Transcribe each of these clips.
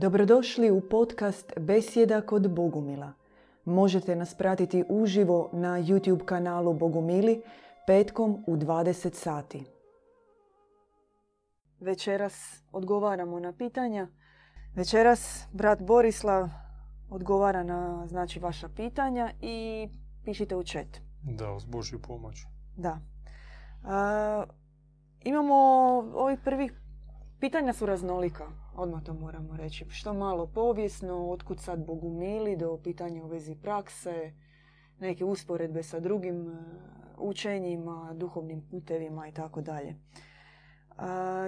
Dobrodošli u podcast Besjeda kod Bogumila. Možete nas pratiti uživo na YouTube kanalu Bogumili petkom u 20 sati. Večeras odgovaramo na pitanja. Večeras brat Borislav odgovara na znači, vaša pitanja i pišite u chat. Da, uz Božju pomoć. Da. A, imamo ovih prvih pitanja su raznolika, odmah to moramo reći. Što malo povijesno, otkud sad Bogumili do pitanja u vezi prakse, neke usporedbe sa drugim e, učenjima, duhovnim putevima i tako dalje.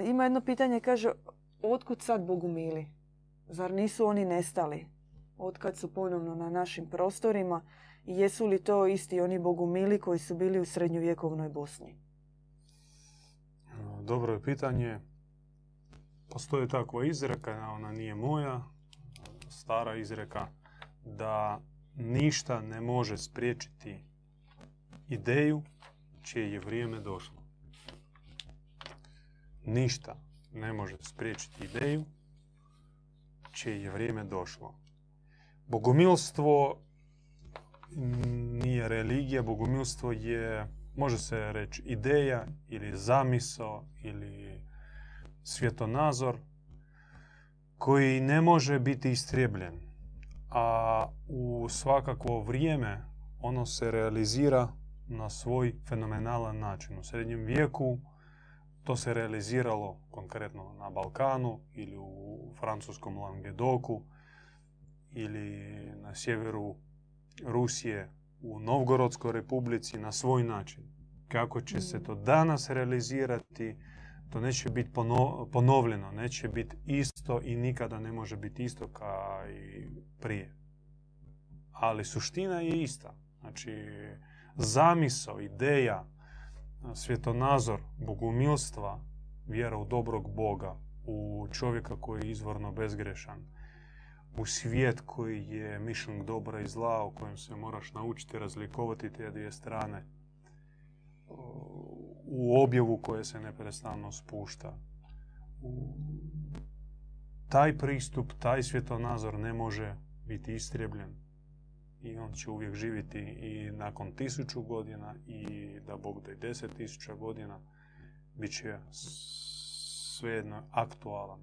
Ima jedno pitanje, kaže, otkud sad Bogumili? Zar nisu oni nestali? Otkad su ponovno na našim prostorima jesu li to isti oni Bogumili koji su bili u srednjovjekovnoj Bosni? Dobro je pitanje. Postoji takva izreka, ona nije moja, stara izreka, da ništa ne može spriječiti ideju čije je vrijeme došlo. Ništa ne može spriječiti ideju čije je vrijeme došlo. Bogomilstvo nije religija, bogomilstvo je, može se reći, ideja ili zamisao ili svjetonazor koji ne može biti istrijebljen. A u svakakvo vrijeme ono se realizira na svoj fenomenalan način. U srednjem vijeku to se realiziralo konkretno na Balkanu ili u francuskom Languedoku ili na sjeveru Rusije u Novgorodskoj republici na svoj način. Kako će se to danas realizirati, to neće biti ponovljeno, neće biti isto i nikada ne može biti isto kao i prije. Ali suština je ista. Znači, zamisao, ideja, svjetonazor, bogumilstva, vjera u dobrog Boga, u čovjeka koji je izvorno bezgrešan, u svijet koji je mišljen dobra i zla, u kojem se moraš naučiti razlikovati te dvije strane, u objavu koje se neprestano spušta. Taj pristup, taj svjetonazor ne može biti istrebljen i on će uvijek živjeti i nakon tisuću godina i da Bog da i deset tisuća godina bit će svejedno aktualan.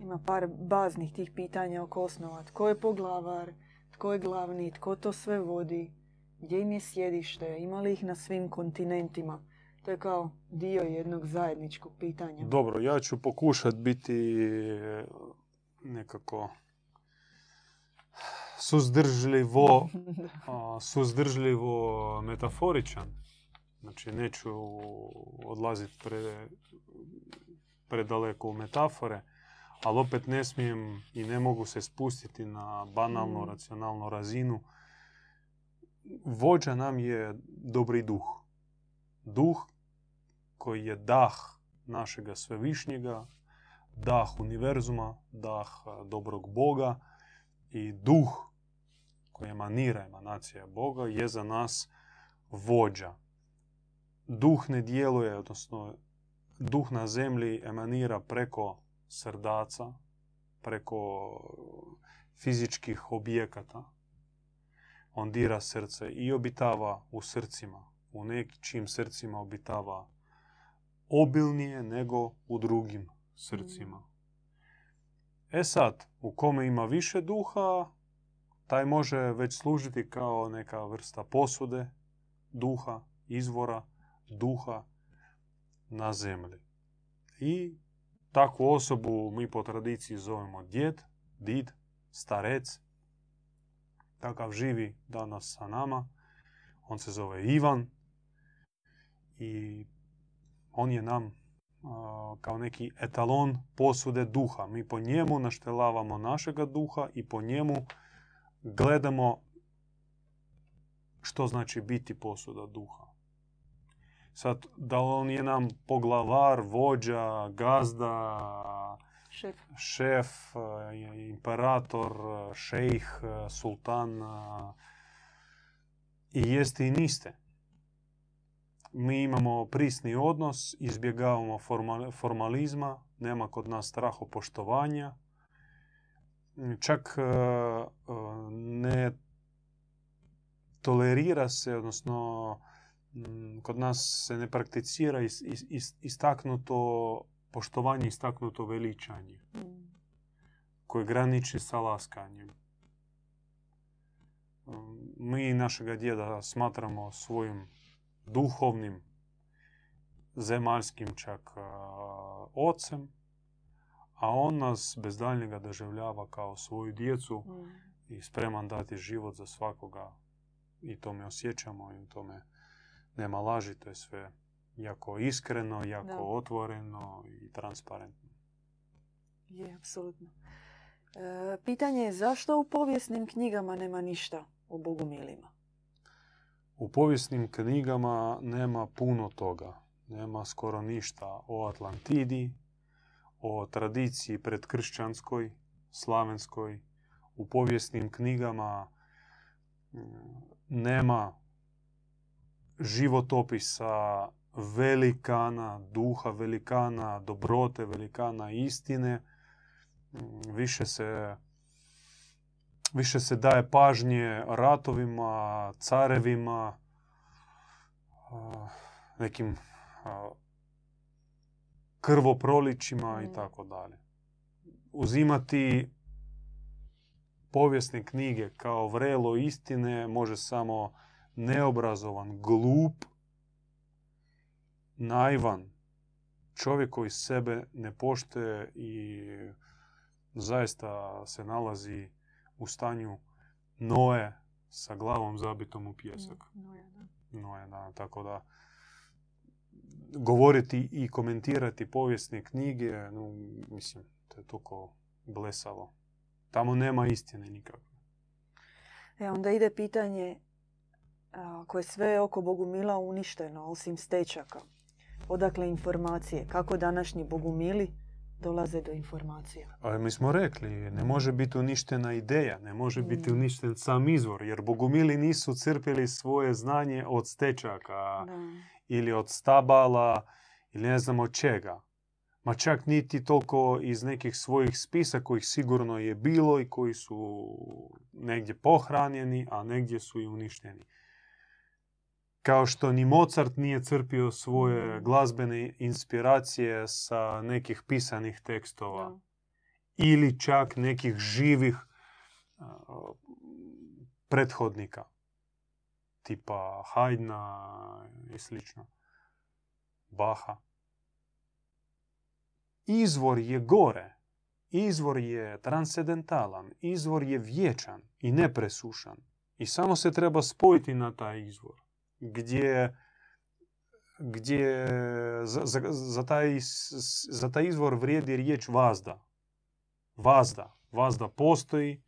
Ima par baznih tih pitanja oko osnova. Tko je poglavar, tko je glavni, tko to sve vodi, gdje im je sjedište, ima li ih na svim kontinentima. To je kao dio jednog zajedničkog pitanja. Dobro, ja ću pokušati biti nekako suzdržljivo, suzdržljivo metaforičan. Znači, neću odlaziti pre, predaleko u metafore, ali opet ne smijem i ne mogu se spustiti na banalnu, racionalnu razinu. Vođa nam je dobri duh. Duh koji je dah našega svevišnjega, dah univerzuma, dah dobrog Boga i duh koji emanira emanacija Boga je za nas vođa. Duh ne djeluje, odnosno duh na zemlji emanira preko srdaca, preko fizičkih objekata. On dira srce i obitava u srcima. U nekim srcima obitava obilnije nego u drugim srcima. E sad, u kome ima više duha, taj može već služiti kao neka vrsta posude duha, izvora duha na zemlji. I takvu osobu mi po tradiciji zovemo djed, did, starec. Takav živi danas sa nama. On se zove Ivan i on je nam kao neki etalon posude duha. Mi po njemu naštelavamo našega duha i po njemu gledamo što znači biti posuda duha. Sad, da on je nam poglavar, vođa, gazda, Šef. šef, imperator, šejh, sultan i jeste i niste. Mi imamo prisni odnos, izbjegavamo formalizma, nema kod nas strahopoštovanja, čak e, e, ne tolerira se, odnosno kod nas se ne prakticira istaknuto poštovanje, istaknuto veličanje mm. koje graniči sa laskanjem. Mi našega djeda smatramo svojim duhovnim, zemaljskim čak ocem, a on nas bez daljnjega doživljava kao svoju djecu mm. i spreman dati život za svakoga. I to me osjećamo i u tome nema laži, to je sve jako iskreno, jako otvoreno i transparentno. Je, apsolutno. E, pitanje je zašto u povijesnim knjigama nema ništa o bogumilima? U povijesnim knjigama nema puno toga. Nema skoro ništa o Atlantidi, o tradiciji predkršćanskoj, slavenskoj. U povijesnim knjigama mm, nema životopisa velikana, duha velikana, dobrote velikana, istine. Mm, više se, više se daje pažnje ratovima, carevima, nekim krvoproličima i mm. tako dalje. Uzimati povijesne knjige kao vrelo istine može samo neobrazovan, glup, naivan čovjek koji sebe ne poštuje i zaista se nalazi u stanju Noe sa glavom zabitom u pjesak. Noe, da. Tako da govoriti i komentirati povijesne knjige, no, mislim, to je toliko blesavo. Tamo nema istine nikakve. E, onda ide pitanje ako je sve oko Bogumila uništeno, osim stečaka. Odakle informacije? Kako današnji Bogumili dolaze do informacija? A mi smo rekli, ne može biti uništena ideja, ne može biti mm. uništen sam izvor, jer Bogumili nisu crpili svoje znanje od stečaka ili od stabala ili ne znam od čega. Ma čak niti toliko iz nekih svojih spisa kojih sigurno je bilo i koji su negdje pohranjeni, a negdje su i uništeni. Kao što ni Mozart nije crpio svoje glazbene inspiracije sa nekih pisanih tekstova. Ili čak nekih živih prethodnika. Tipa Haydna i slično. Baha. Izvor je gore. Izvor je transcendentalan. Izvor je vječan i nepresušan. I samo se treba spojiti na taj izvor gdje, gdje za, za, za, taj, za taj izvor vrijedi riječ vazda. Vazda. Vazda postoji,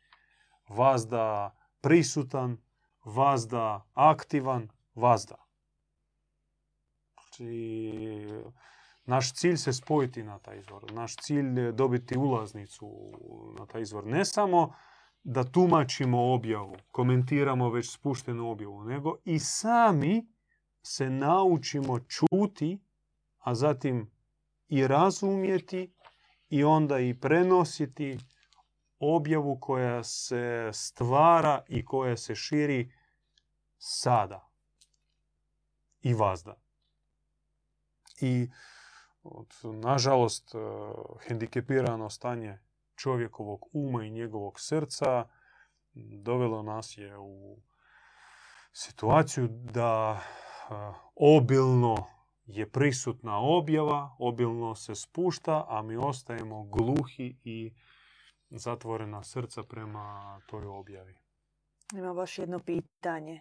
vazda prisutan, vazda aktivan. Znači, naš cilj se spojiti na taj izvor. Naš cilj je dobiti ulaznicu na taj izvor. Ne samo da tumačimo objavu, komentiramo već spuštenu objavu, nego i sami se naučimo čuti, a zatim i razumjeti i onda i prenositi objavu koja se stvara i koja se širi sada i vazda. I nažalost, hendikepirano stanje čovjekovog uma i njegovog srca dovelo nas je u situaciju da obilno je prisutna objava, obilno se spušta, a mi ostajemo gluhi i zatvorena srca prema toj objavi. Ima baš jedno pitanje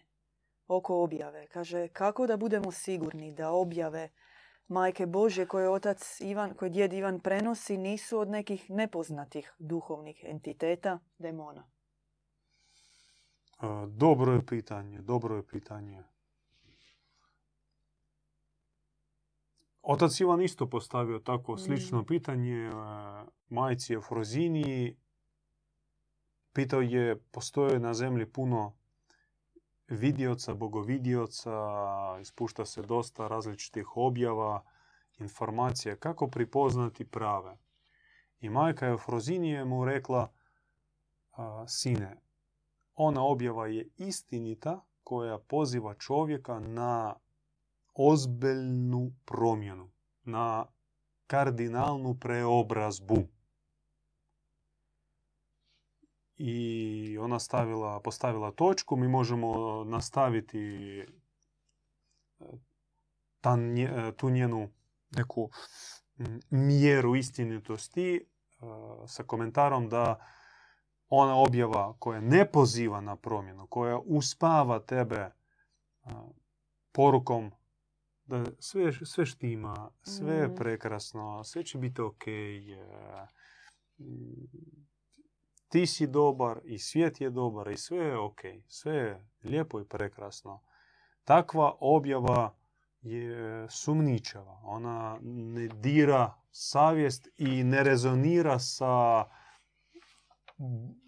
oko objave. Kaže, kako da budemo sigurni da objave majke Bože koje otac Ivan, koje djed Ivan prenosi nisu od nekih nepoznatih duhovnih entiteta, demona? Dobro je pitanje, dobro je pitanje. Otac Ivan isto postavio tako slično mm. pitanje majci Efrozini. Pitao je, postoje na zemlji puno vidioca, bogovidioca, ispušta se dosta različitih objava, informacija, kako pripoznati prave. I majka Efrozinije mu rekla, sine, ona objava je istinita koja poziva čovjeka na ozbiljnu promjenu, na kardinalnu preobrazbu. I ona stavila, postavila točku, mi možemo nastaviti e, ta, nje- tu njenu neku mjeru istinitosti e, sa komentarom da ona objava koja ne poziva na promjenu, koja uspava tebe porukom da sve, sve štima, sve je Mm. prekrasno, sve će biti ok. Ti si dobar i svijet je dobar i sve je ok. Sve je lijepo i prekrasno. Takva objava je sumničava. Ona ne dira savjest i ne rezonira sa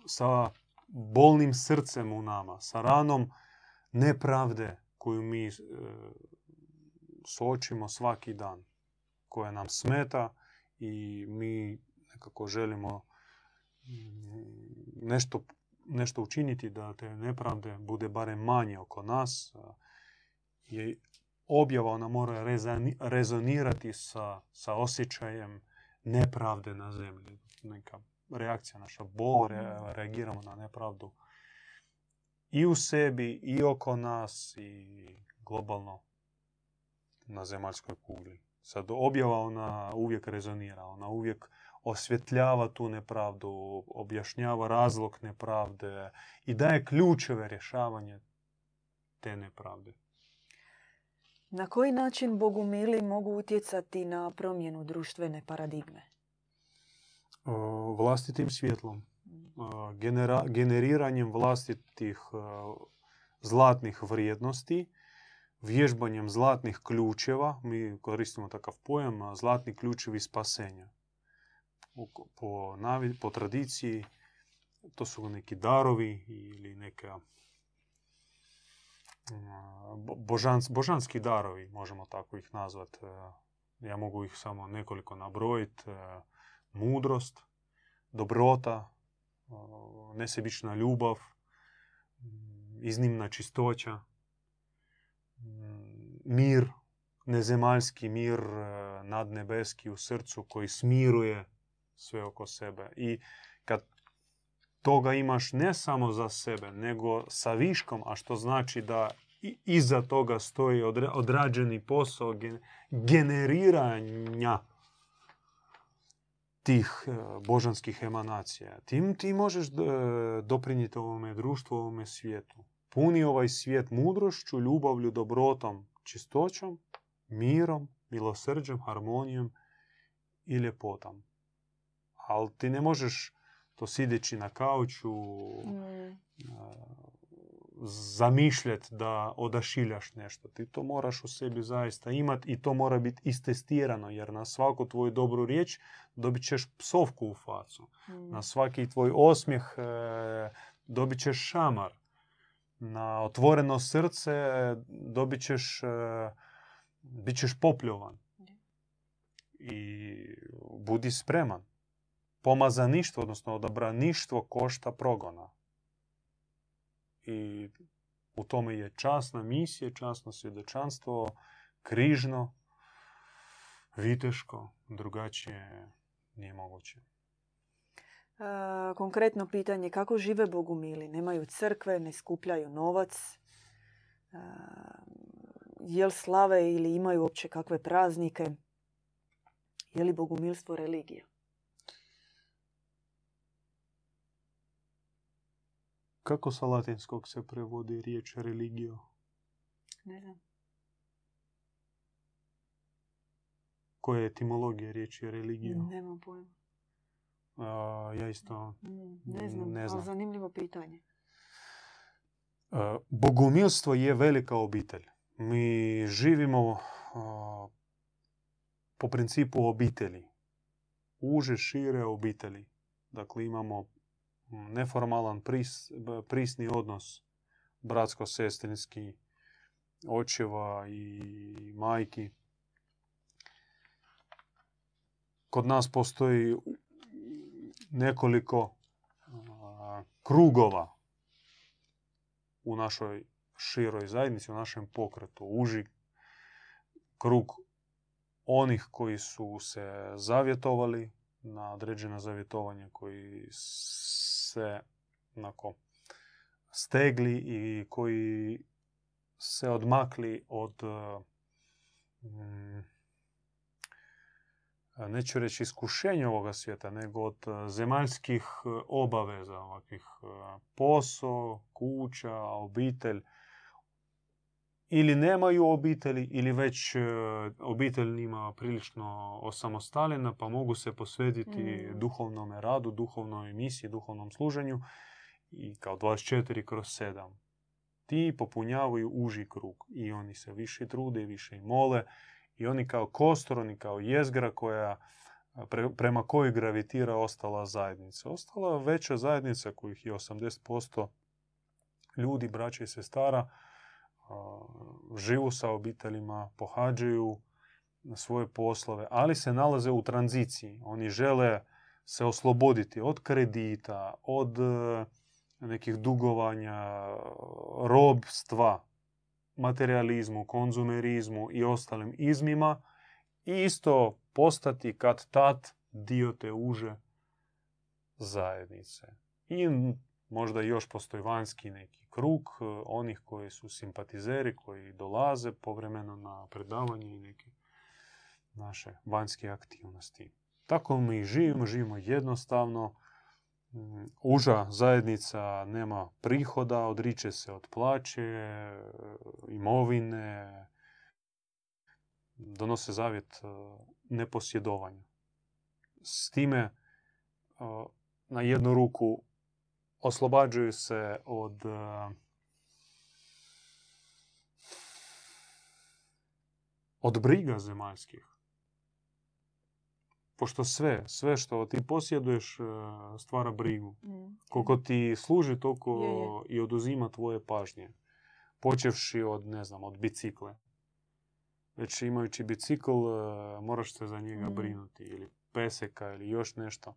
sa bolnim srcem u nama, sa ranom nepravde koju mi e, suočimo svaki dan, koja nam smeta i mi nekako želimo nešto, nešto učiniti da te nepravde bude barem manje oko nas. I objava ona mora rezani- rezonirati sa, sa osjećajem nepravde na zemlji. Neka reakcija naša, bol, re- reagiramo na nepravdu i u sebi, i oko nas, i globalno na zemaljskoj kugli. Sad objava ona uvijek rezonira, ona uvijek osvjetljava tu nepravdu, objašnjava razlog nepravde i daje ključeve rješavanja te nepravde. Na koji način bogumili mogu utjecati na promjenu društvene paradigme? Vlastitim svjetlom. a, genera- generiranjem vlastitih zlatnih vrijednosti, vježbanjem zlatnih ključeva, mi koristimo takav pojam, zlatni ključevi spasenja. Po, navi- po tradiciji to su neki darovi ili neka božans- božanski darovi, možemo tako ih nazvati. Ja mogu ih samo nekoliko nabrojiti. Mudrost, dobrota, nesebična ljubav, iznimna čistoća, mir, nezemaljski mir e, nadnebeski u srcu koji smiruje sve oko sebe. I kad toga imaš ne samo za sebe, nego sa viškom, a što znači da iza toga stoji odra- odrađeni posao gen- generiranja tih e, božanskih emanacija. Tim ti možeš e, doprinijeti ovome društvu, ovome svijetu. Puni ovaj svijet mudrošću, ljubavlju, dobrotom, čistoćom, mirom, milosrđem, harmonijom i ljepotom. Ali ti ne možeš to sideći na kauču Mm. zamišljati da odašiljaš nešto. Ti to moraš u sebi zaista imati i to mora biti istestirano, jer na svaku tvoju dobru riječ dobit ćeš psovku u facu. Mm. Na svaki tvoj osmijeh e, dobit ćeš šamar. Na otvoreno srce dobit ćeš, e, bit ćeš popljovan. I budi spreman. Pomazaništvo, odnosno odabraništvo košta progona. I u tome je časna misija, časno svjedočanstvo, križno, viteško, drugačije nije moguće. Konkretno pitanje, kako žive bogumili? Nemaju crkve, ne skupljaju novac? E, jel slave ili imaju uopće kakve praznike? Je li bogumilstvo religija? Kako sa latinskog se prevodi riječ religio? Ne znam. Koja je etimologija riječi religio? Nemam pojma. A, ja isto Ne znam, Ne ali znam. zanimljivo pitanje. Bogumilstvo je velika obitelj. Mi živimo a, po principu obitelji. Uže, šire obitelji. Dakle, imamo neformalan pris, prisni odnos bratsko-sestrinski očeva i majki. Kod nas postoji nekoliko a, krugova u našoj široj zajednici, u našem pokretu. Uži krug onih koji su se zavjetovali na određena zavjetovanja, koji se onako, stegli i koji se odmakli od mm, neću reći iskušenja ovoga svijeta, nego od zemaljskih obaveza, ovakvih posao, kuća, obitelj, ili nemaju obitelji ili već obitelj njima prilično osamostaljena pa mogu se posvetiti Mm. duhovnom radu, duhovnoj misiji, duhovnom služenju i kao 24 kroz 7. Ti popunjavaju uži krug i oni se više trude i više mole i oni kao kostor, oni kao jezgra koja pre- prema kojoj gravitira ostala zajednica. Ostala veća zajednica kojih je 80% ljudi, braća i sestara, živu sa obiteljima, pohađaju svoje poslove, ali se nalaze u tranziciji. Oni žele se osloboditi od kredita, od e, nekih dugovanja, robstva, materializmu, konzumerizmu i ostalim izmima i isto postati kad tad dio te uže zajednice. I možda još postoji vanjski neki krug e, onih koji su simpatizeri, koji dolaze povremeno na predavanje i neke naše vanjske aktivnosti. Tako mi živimo, živimo jednostavno. Mm, Uža zajednica nema prihoda, odriče se od plaće, e, imovine, donose zavjet e, neposjedovanja. S time na jednu ruku oslobađaju se od e, od briga zemaljskih. Pošto sve, sve što ti posjeduješ e, stvara brigu. Mm. Koliko ti služi, toliko i oduzima tvoje pažnje. Počevši od, ne znam, od bicikle. Već imajući bicikl, e, moraš se za njega Mm. brinuti. Ili peseka, ili još nešto.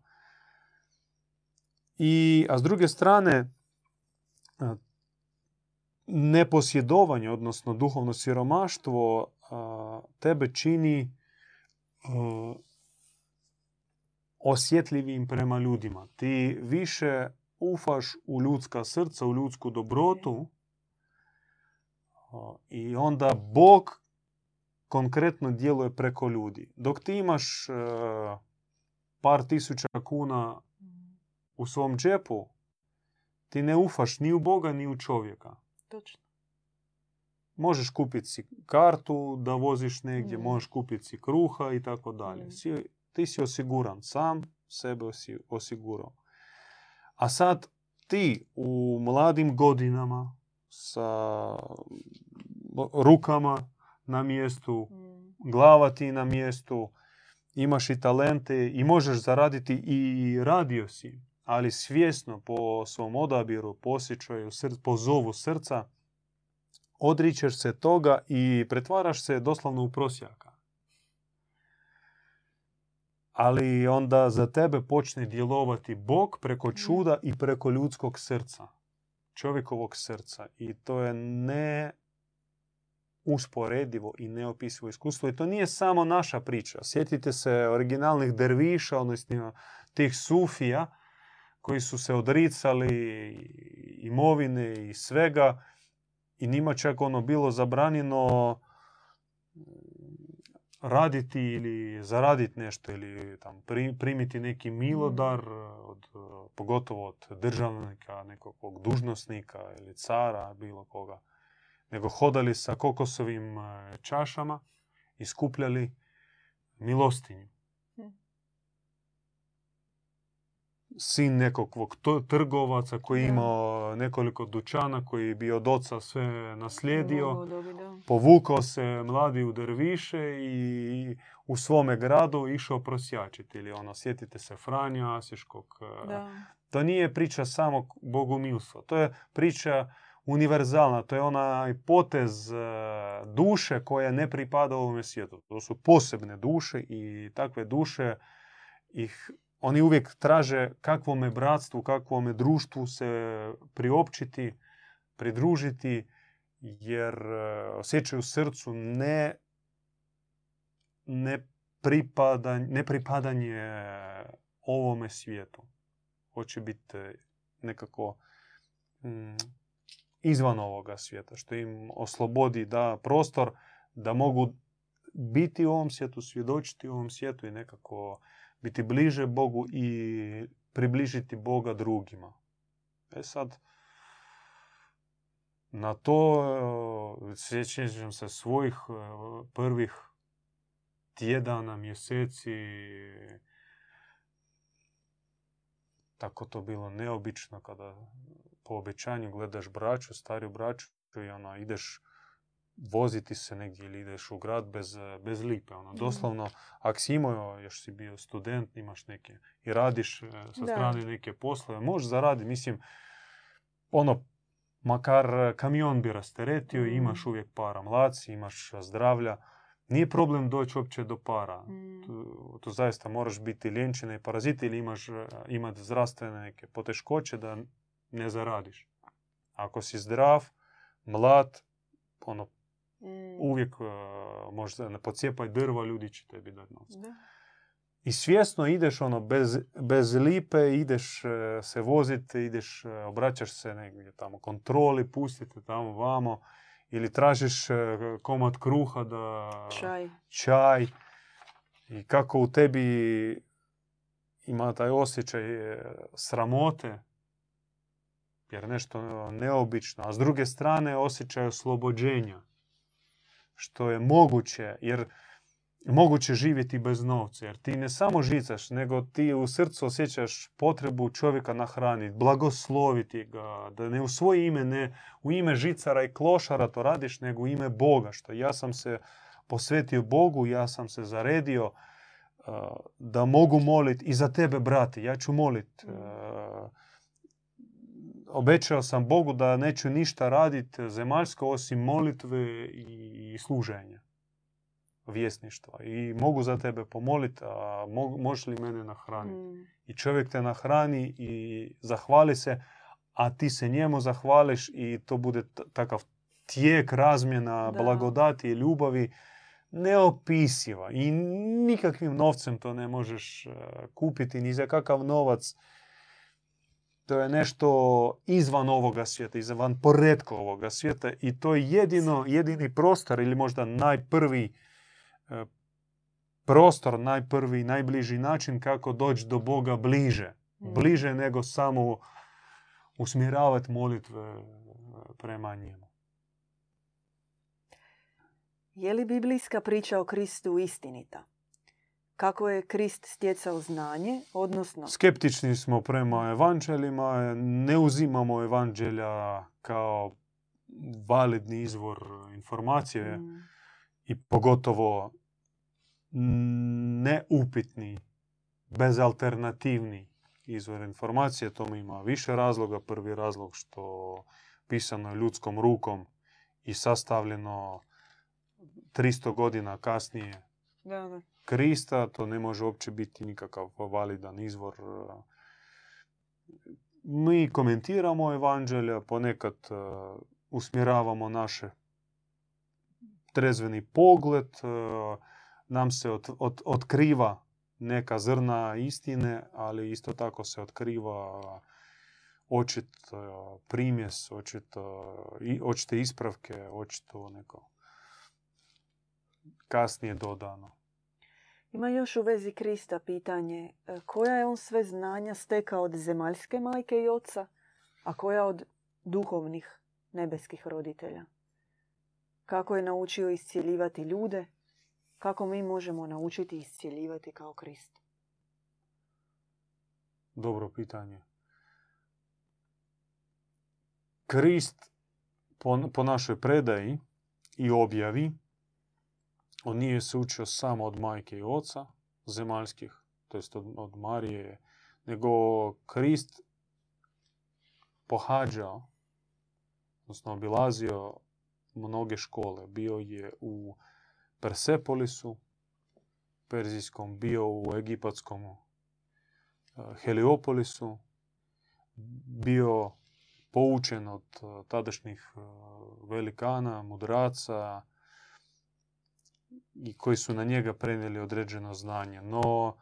I, a s druge strane, e, neposjedovanje, odnosno duhovno siromaštvo, a, tebe čini e, osjetljivim prema ljudima. Ti više ufaš u ljudska srca, u ljudsku dobrotu a, i onda Bog konkretno djeluje preko ljudi. Dok ti imaš e, par tisuća kuna. U svom džepu, ti ne ufaš ni u Boga ni u čovjeka. Točno. Možeš kupiti si kartu da voziš negdje, Mm. možeš kupiti si kruha i tako dalje. Ti si osiguran, sam sebe si osigurao. A sad ti u mladim godinama sa rukama na mjestu, Mm. glava ti na mjestu, imaš i talente i možeš zaraditi i radio si, ali svjesno po svom odabiru, po osjećaju, sr- po zovu srca, odričeš se toga i pretvaraš se doslovno u prosjaka. Ali onda za tebe počne djelovati Bog preko čuda i preko ljudskog srca, čovjekovog srca. I to je ne usporedivo i neopisivo iskustvo. I to nije samo naša priča. Sjetite se originalnih derviša, odnosno tih sufija koji su se odricali imovine i svega i njima čak ono bilo zabranjeno mm, raditi ili zaraditi nešto ili tam pri- primiti neki milodar od, eh, pogotovo od državnika, nekog dužnosnika ili cara, bilo koga nego hodali sa kokosovim e, čašama i skupljali milostinju. Sin nekog trgovaca koji je imao nekoliko dućana koji bi od oca sve naslijedio, povukao se mladi u derviše i u svome gradu išao prosjačiti. Ili ono, sjetite se Franja Asiškog. e, Da. to nije priča samo bogumilstva. To je priča univerzalna. To je onaj potez e, duše koja ne pripada ovome svijetu. To su posebne duše i takve duše ih oni uvijek traže kakvome bratstvu, kakvome društvu se priopćiti, pridružiti, jer e, osjećaju srcu ne, ne, pripadanje, ne pripadanje ovome svijetu. Hoće biti nekako mm, izvan ovoga svijeta, što im oslobodi da prostor da mogu biti u ovom svijetu, svjedočiti u ovom svijetu i nekako biti bliže Bogu i približiti Boga drugima. E sad, na to sjećam se svojih e, prvih tjedana, mjeseci, tako to bilo neobično kada po obećanju gledaš braću, stariju braću i ono, ideš voziti se negdje ili ideš u grad bez, bez lipe. Ono, Mhm. doslovno, ako si imao, još si bio student, imaš neke i radiš e, sa Da. strane neke poslove, možeš zaraditi, mislim, ono, makar kamion bi rasteretio i imaš Mhm. uvijek para mlaci, imaš zdravlja. Nije problem doći uopće do para. Mm. Tu, tu zaista moraš biti ljenčina i parazit ili imaš imati zdravstvene neke poteškoće da ne zaradiš. Ako si zdrav, mlad, ono. Uvijek uh, možeš ne pocijepaj drva, ljudi će tebi dati novce. Da. I svjesno ideš ono, bez, bez lipe, ideš uh, se voziti, ideš, uh, obraćaš se negdje tamo kontroli, pustite tamo vamo, ili tražiš komad kruha da... Čaj. čaj. I kako u tebi ima taj osjećaj sramote, jer nešto neobično, a s druge strane osjećaj oslobođenja što je moguće, jer moguće živjeti bez novca, jer ti ne samo žicaš, nego ti u srcu osjećaš potrebu čovjeka nahraniti, blagosloviti ga, da ne u svoje ime, ne u ime žicara i klošara to radiš, nego u ime Boga, što ja sam se posvetio Bogu, ja sam se zaredio uh, da mogu moliti i za tebe, brate, ja ću moliti. Uh, obećao sam Bogu da neću ništa raditi zemaljsko osim molitve i služenja vjesništva. I mogu za tebe pomoliti, a mo- možeš li mene nahraniti? Mm. I čovjek te nahrani i zahvali se, a ti se njemu zahvališ i to bude t- takav tijek razmjena Da. blagodati i ljubavi neopisiva i nikakvim novcem to ne možeš eh, kupiti ni za kakav novac to je nešto izvan ovoga svijeta, izvan poredka ovoga svijeta i to je jedino, jedini prostor ili možda najprvi e, prostor, najprvi, najbliži način kako doći do Boga bliže. Mm. Bliže nego samo usmjeravati molitve e, prema njemu. Je li biblijska priča o Kristu istinita? Kako je Krist stjecao znanje, odnosno... Skeptični smo prema evanđeljima, ne uzimamo evanđelja kao validni izvor informacije. Mm. i pogotovo neupitni, bezalternativni izvor informacije. Tome ima više razloga. Prvi razlog što pisano je ljudskom rukom i sastavljeno 300 godina kasnije Da, da. Krista, to ne može uopće biti nikakav validan izvor. Mi komentiramo evanđelja, ponekad uh, usmjeravamo naše trezveni pogled, uh, nam se ot, ot, otkriva neka zrna istine, ali isto tako se otkriva očit primjes, očit, očite ispravke, očito neko kasnije dodano. Ima još u vezi Krista pitanje e, koja je on sve znanja stekao od zemaljske majke i oca, a koja od duhovnih nebeskih roditelja? Kako je naučio iscijeljivati ljude? Kako mi možemo naučiti iscijeljivati kao Krist? Dobro pitanje. Krist po, po našoj predaji i objavi, on nije se učio samo od majke i oca zemaljskih, to jest od, od Marije, nego Krist pohađao, odnosno obilazio mnoge škole. Bio je u Persepolisu, Perzijskom, bio u Egipatskom Heliopolisu bio poučen od tadašnjih velikana, mudraca i koji su na njega prenijeli određeno znanje. No,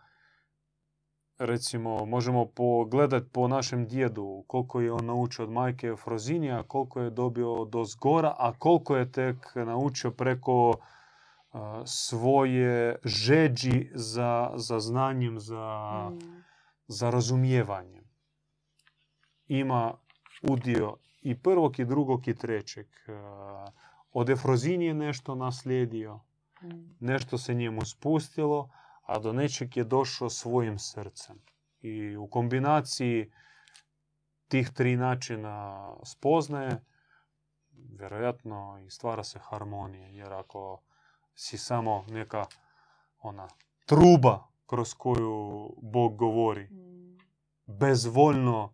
recimo, možemo pogledati po našem djedu koliko je on naučio od majke Frozinija, koliko je dobio do zgora, a koliko je tek naučio preko svoje žeđi za, za znanjem, za, Mm. za razumijevanjem. Ima udio i prvog, i drugog, i trećeg. Od Efrozinije nešto naslijedio. Nešto se njemu spustilo, a do nečeg je došao svojim srcem. I u kombinaciji tih tri načina spoznaje, vjerojatno i stvara se harmonija. Jer ako si samo neka ona truba kroz koju Bog govori, Mm. bezvoljno,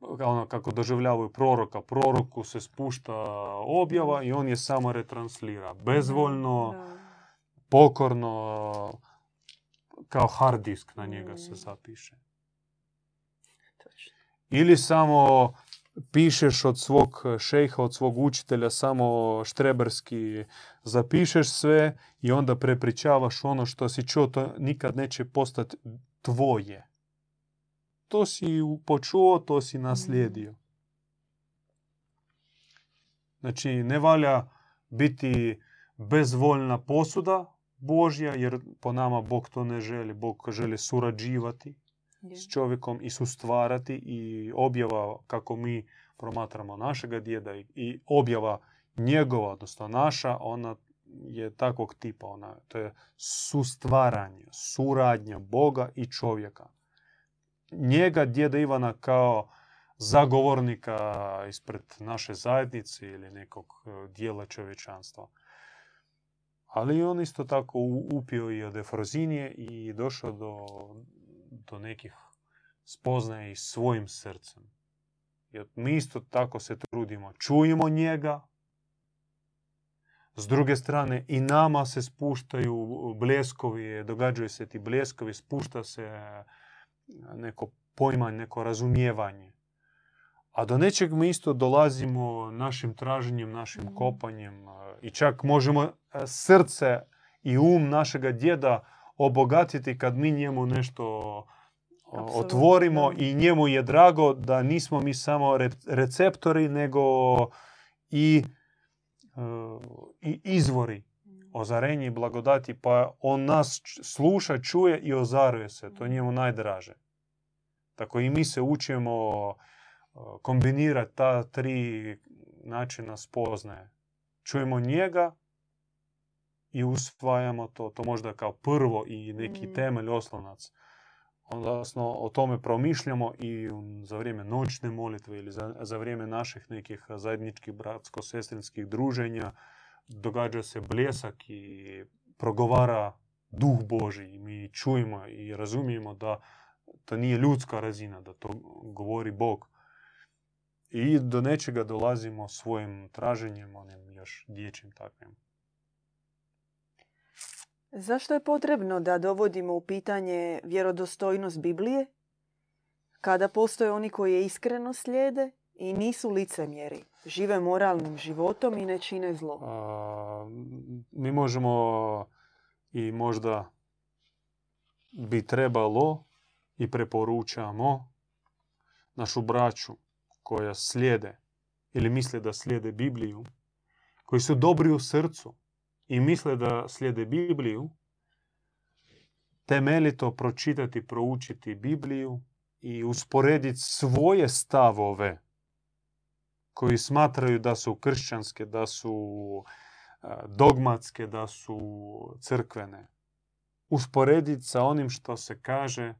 ono kako doživljavaju proroka, proroku se spušta objava i on je samo retranslira. Bezvoljno, Da. Pokorno, kao hard disk na njega se Mm. zapiše. Ili samo pišeš od svog šejha, od svog učitelja, samo štreberski zapišeš sve i onda prepričavaš ono što si čuo, to nikad neće postati tvoje. To si počuo, to si naslijedio. Znači, ne valja biti bezvoljna posuda Božja, jer po nama Bog to ne želi. Bog želi surađivati s čovjekom i sustvarati i objava kako mi promatramo našega djeda i- i objava njegova, odnosno naša, ona je takvog tipa. Ona, to je sustvaranje, suradnja Boga i čovjeka. Njega, djeda Ivana, kao zagovornika ispred naše zajednice ili nekog e, dijela čovječanstva. Ali on isto tako upio i od Efrozinije i došao do, do nekih spoznaje i svojim srcem. Jer mi isto tako se trudimo. Čujemo njega. S druge strane i nama se spuštaju bleskovi, događaju se ti bleskovi, spušta se neko pojmanje, neko razumijevanje. A do nečeg mi isto dolazimo našim traženjem, našim Mhm. kopanjem i čak možemo a, srce i um našega djeda obogatiti kad mi njemu nešto otvorimo i njemu je drago da nismo mi samo receptori, nego i, e, i izvori Mm. ozarenja i blagodati, pa on nas sluša, čuje i ozaruje se. To je njemu najdraže. Tako i mi se učimo e, kombinirati ta tri načina spoznaje. Čujemo njega i usvajamo to. To možda kao prvo i neki Mm. temelj, oslonac. Odnosno, o tome promišljamo i za vrijeme noćne molitve ili za, za vrijeme naših nekih zajedničkih bratsko-sestrinskih druženja događa se bljesak i progovara duh Boži i mi čujemo i razumijemo da to nije ljudska razina, da to govori Bog. I do nečega dolazimo svojim traženjem, onim još dječjim takvim. Zašto je potrebno da dovodimo u pitanje vjerodostojnost Biblije kada postoje oni koji je iskreno slijede i nisu licemjeri, žive moralnim životom i ne čine zlo? A, mi možemo i možda bi trebalo i preporučamo našu braću koja slijede ili misle da slijede Bibliju, koji su dobri u srcu i misle da slijede Bibliju, temeljito pročitati, proučiti Bibliju i usporediti svoje stavove koji smatraju da su kršćanske, da su dogmatske, da su crkvene. Usporediti sa onim što se kaže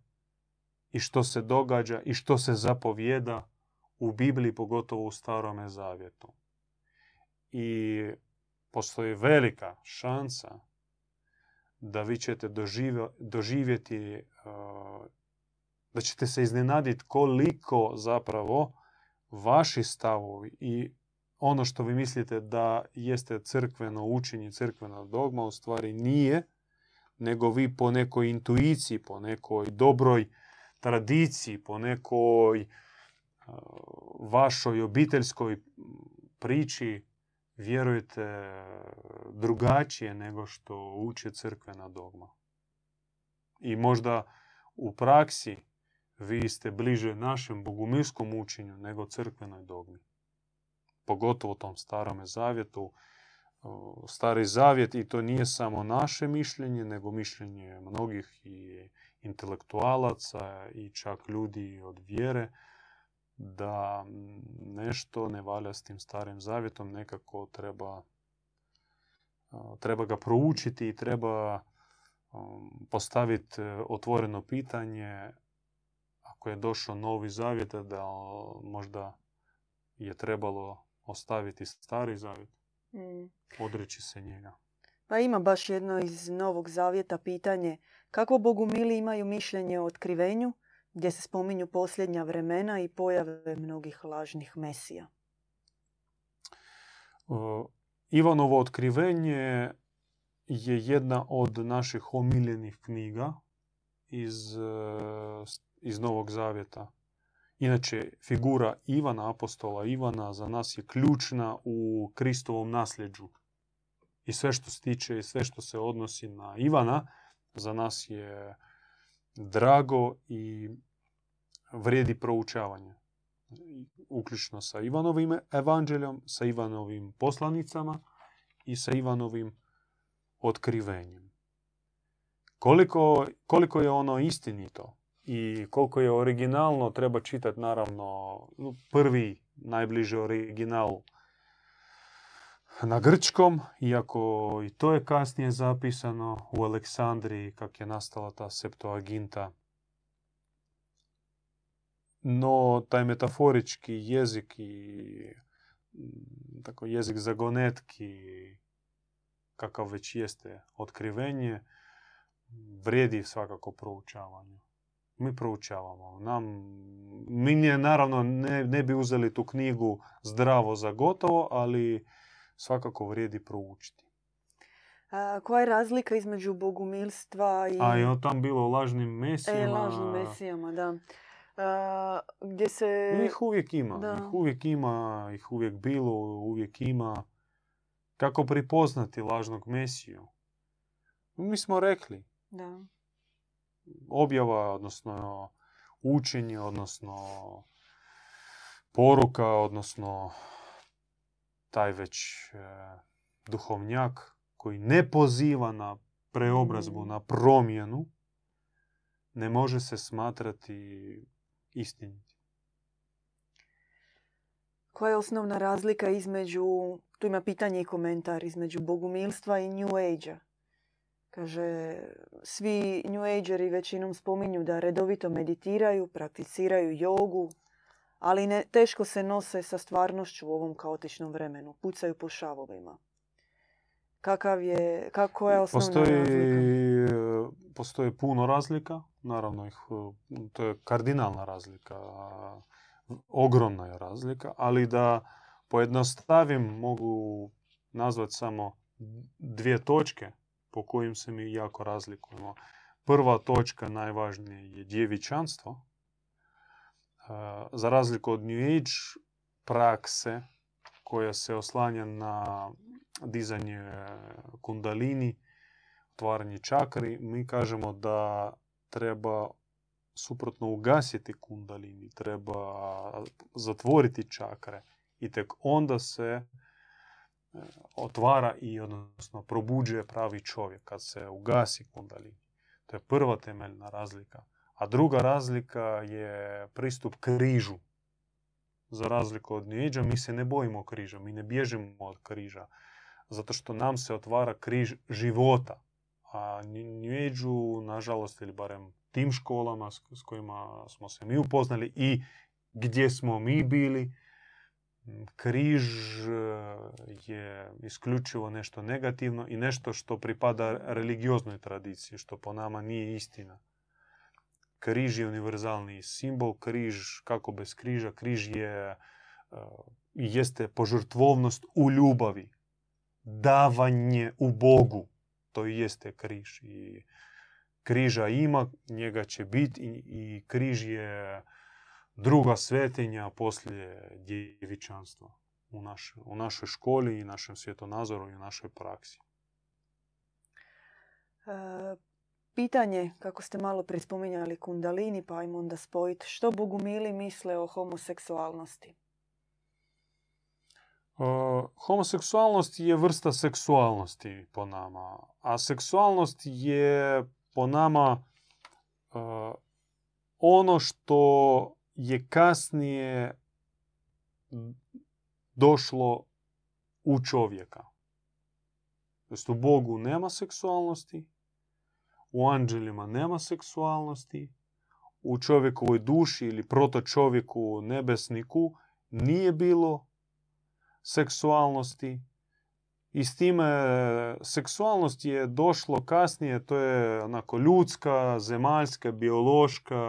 i što se događa i što se zapovjeda u Bibliji, pogotovo u Starome Zavjetu. I postoji velika šansa da vi ćete dožive- doživjeti, a, da ćete se iznenaditi koliko zapravo vaši stavovi i ono što vi mislite da jeste crkveno učenje, crkvena dogma, u stvari nije, nego vi po nekoj intuiciji, po nekoj dobroj tradiciji, po nekoj vašoj obiteljskoj priči vjerujete drugačije nego što uče crkvena dogma. I možda u praksi vi ste bliže našem bogumilskom učenju nego crkvenoj dogmi. Pogotovo tom starome zavjetu. Stari zavjet i to nije samo naše mišljenje, nego mišljenje mnogih i intelektualaca i čak ljudi od vjere da nešto ne valja s tim starim zavjetom, nekako treba, treba ga proučiti i treba postaviti e, otvoreno pitanje ako je došao novi zavjet da možda je trebalo ostaviti stari zavjet, mm. odreći se njega. Pa ima baš jedno iz Novog zavjeta pitanje kako bogumili imaju mišljenje o otkrivenju gdje se spominju posljednja vremena i pojave mnogih lažnih mesija. Ivanovo otkrivenje je jedna od naših omiljenih knjiga iz, e, iz Novog Zavjeta. Inače, figura Ivana, apostola Ivana, za nas je ključna u Kristovom nasljeđu. I sve što se tiče i sve što se odnosi na Ivana, za nas je drago i vrijedi proučavanje. Uključno sa Ivanovim evanđeljom, sa Ivanovim poslanicama i sa Ivanovim otkrivenjem. Koliko, koliko je ono istinito i koliko je originalno, treba čitati naravno prvi najbliži original na grčkom, iako i to je kasnije zapisano u Aleksandriji, kak je nastala ta Septuaginta. No, taj metaforički jezik i mm, tako jezik zagonetki, kakav već jeste otkrivenje, vrijedi svakako proučavanje. Mi proučavamo. Nam, mi nije, naravno ne, ne bi uzeli tu knjigu zdravo za gotovo, ali svakako vrijedi proučiti. A, koja je razlika između bogumilstva i... A je tam bilo lažnim mesijama? E, lažnim mesijama, da. Gdje se... Ih uvijek ima. Da. Ih uvijek ima, ih uvijek bilo, uvijek ima. Kako pripoznati lažnog mesiju? Mi smo rekli. Da. Objava, odnosno učenje, odnosno poruka, odnosno taj već e, duhovnjak koji ne poziva na preobrazbu, mm. na promjenu, ne može se smatrati istiniti. Koja je osnovna razlika između, tu ima pitanje i komentar, između bogumilstva i New Age-a? Kaže, svi New Ageri većinom spominju da redovito meditiraju, prakticiraju jogu, ali ne, teško se nose sa stvarnošću u ovom kaotičnom vremenu. Pucaju po šavovima. Kakav je, kako je osnovna postoji, razlika? Postoji puno razlika, naravno ih, to je kardinalna razlika, ogromna je razlika, ali da pojednostavim mogu nazvati samo dvije točke po kojim se mi jako razlikujemo. Prva točka najvažnije je djevičanstvo, za razliku od New Age prakse koja se oslanja na dizanje kundalini, otvaranje čakri, mi kažemo da treba suprotno ugasiti kundalini, treba zatvoriti čakre i tek onda se e, otvara i odnosno probuđuje pravi čovjek kad se ugasi kundalini. To je prva temeljna razlika. A druga razlika je pristup križu. Za razliku od New mi se ne bojimo križa, mi ne bježimo od križa. Zato što nam se otvara križ života. A New nažalost, ili barem tim školama s kojima smo se mi upoznali i gdje smo mi bili, križ e, je isključivo nešto negativno i nešto što pripada religioznoj tradiciji, što po nama nije istina. Križ je univerzalni simbol, križ kako bez križa, križ je jeste požrtvovnost u ljubavi, davanje u Bogu, to jeste križ. I križa ima, njega će biti i, i križ je druga svetinja poslije djevičanstva u, naš, u našoj školi i našem svjetonazoru i našoj praksi. E, pitanje, kako ste malo prije spominjali kundalini, pa ajmo onda spojiti. Što bogumili misle o homoseksualnosti? Homoseksualnost je vrsta seksualnosti po nama, a seksualnost je po nama uh, ono što je kasnije došlo u čovjeka. u Bogu nema seksualnosti, u anđelima nema seksualnosti, u čovjekovoj duši ili proto čovjeku nebesniku nije bilo seksualnosti. I s time seksualnost je došlo kasnije, to je onako ljudska, zemaljska, biološka,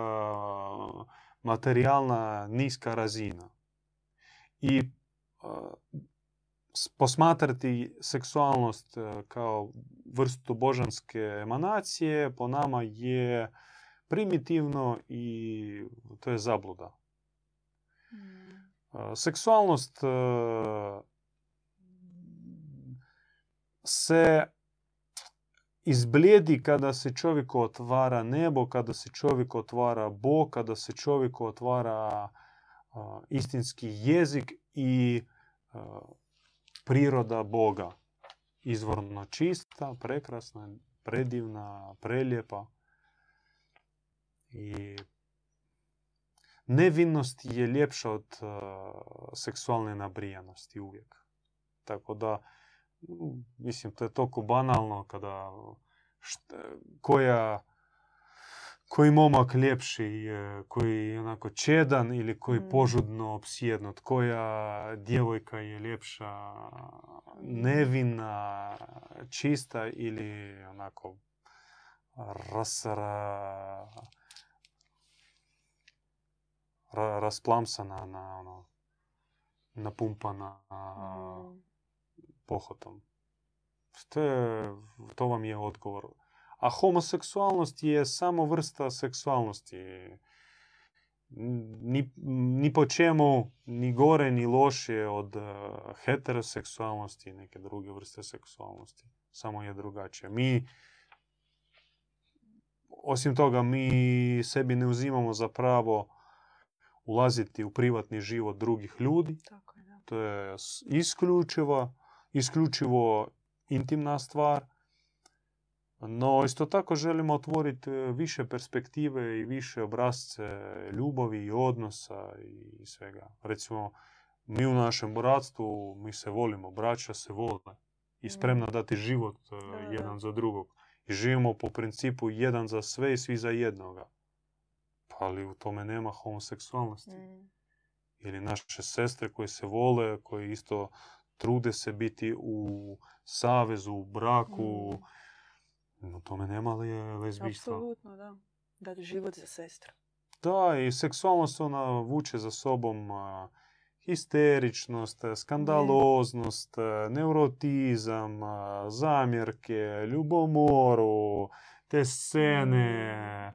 materijalna, niska razina. I posmatrati seksualnost kao vrstu božanske emanacije po nama je primitivno i to je zabluda. Seksualnost se izblijedi kada se čovjeku otvara nebo, kada se čovjek otvara Bog, kada se čovjeku otvara istinski jezik i priroda Boga. Izvorno čista, prekrasna, predivna, prelijepa. I nevinnost je ljepša od seksualne nabrijanosti uvijek. Tako da, mislim, to je toliko banalno kada koja koji momak ljepši, koji je onako čedan ili koji mm. požudno opsjednut, koja djevojka je ljepša, nevina, čista ili onako rasra, ra, rasplamsana, na, ono, napumpana mm. pohotom. To, je, to vam je odgovor a homoseksualnost je samo vrsta seksualnosti. Ni, ni po čemu ni gore ni loše od heteroseksualnosti i neke druge vrste seksualnosti. Samo je drugačije. Mi, osim toga, mi sebi ne uzimamo za pravo ulaziti u privatni život drugih ljudi. Tako je, da. To je isključivo, isključivo intimna stvar no, isto tako želimo otvoriti e, više perspektive i više obrazce ljubavi i odnosa i svega. Recimo, mi u našem bratstvu, mi se volimo, braća se vole i spremna dati život e, jedan za drugog. I živimo po principu jedan za sve i svi za jednoga. Ali u tome nema homoseksualnosti. Mm. Ili naše sestre koje se vole, koje isto trude se biti u savezu, u braku, mm u tome nema li lezbijstva. Apsolutno, da. Dati život za sestru. Da, i seksualnost ona vuče za sobom histeričnost, skandaloznost, neurotizam, zamjerke, ljubomoru, te scene,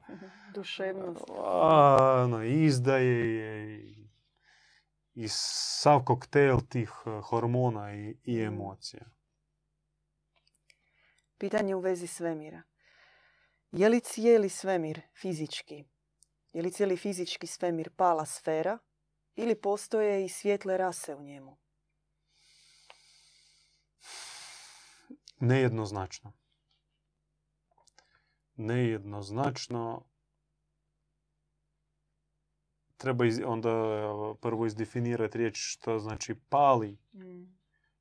duševnost, ono, izdaje i sav koktel tih hormona i, i emocija. Pitanje u vezi svemira. Je li cijeli svemir fizički? Je li cijeli fizički svemir pala sfera ili postoje i svjetle rase u njemu? Nejednoznačno. Nejednoznačno. Treba onda prvo izdefinirati riječ što znači pali. Mm.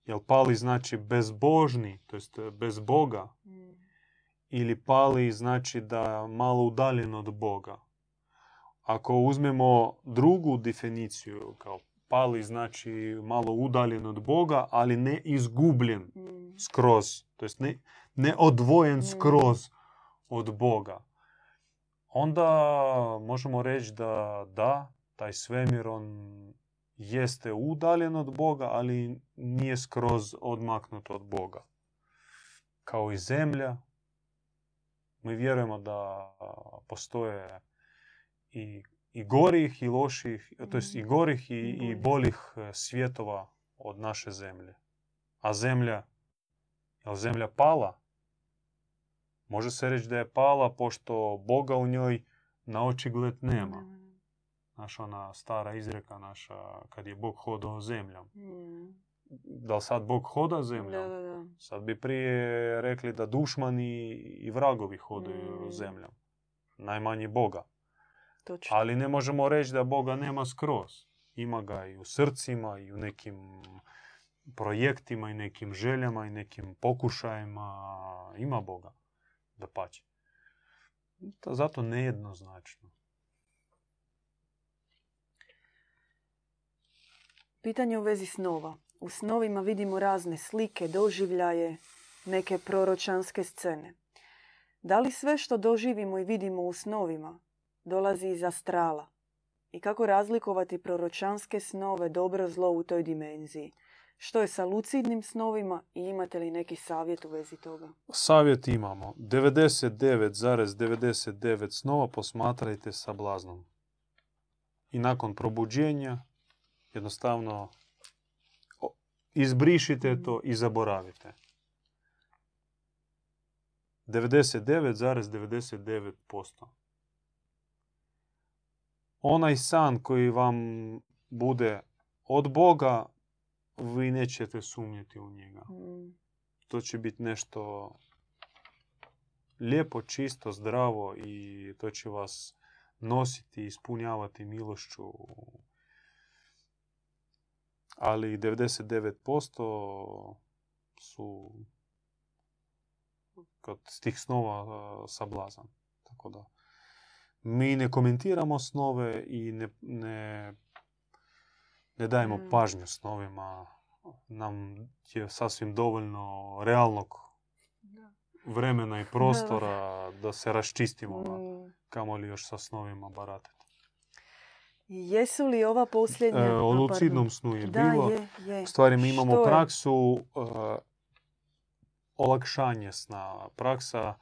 Jel pali znači bezbožni, to jest bez Boga? Mm. Ili pali znači da malo udaljen od Boga? Ako uzmemo drugu definiciju, kao pali znači malo udaljen od Boga, ali ne izgubljen mm. skroz, to jest ne, ne odvojen mm. skroz od Boga. Onda možemo reći da da, taj svemir on jeste udaljen od Boga, ali nije skroz odmaknut od Boga. Kao i zemlja Mi vjerujemo da postoje i, i gorih i loših, to jest i Mhm. gorih i, I bolih e, svjetova od naše zemlje. A zemlja, je zemlja pala? Može se reći da je pala pošto Boga u njoj na očigled nema. Naša ona stara izreka naša, kad je Bog hodao zemljom. Mm. Da li sad Bog hoda zemljom? Da, da, da. Sad bi prije rekli da dušmani i vragovi hodaju Mm. zemljom. Najmanji Boga. Točno. Ali ne možemo reći da Boga nema skroz. Ima ga i u srcima i u nekim projektima i nekim željama i nekim pokušajima. Ima Boga. Da pače. Zato nejednoznačno. Pitanje u vezi snova. U snovima vidimo razne slike, doživljaje, neke proročanske scene. Da li sve što doživimo i vidimo u snovima dolazi iz astrala? I kako razlikovati proročanske snove dobro zlo u toj dimenziji? Što je sa lucidnim snovima i imate li neki savjet u vezi toga? Savjet imamo. 99,99 snova posmatrajte sablaznom. I nakon probuđenja jednostavno izbrišite to i zaboravite. 99,99%. Onaj san koji vam bude od Boga, vi nećete sumnjati u njega Mm, to će biti nešto lijepo, čisto, zdravo i to će vas nositi i ispunjavati milošću. Ali 99% su kod tih snova a, sablazan. Tako da mi ne komentiramo snove i ne, ne, ne dajemo Mm. pažnju snovima. Nam je sasvim dovoljno realnog vremena i prostora da se raščistimo, Mm, kamoli još sa snovima baratati. Jesu li ova posljednja... E, o lucidnom snu je Da, bilo. je, je. Stvari mi imamo Što praksu e, olakšanje sna, praksa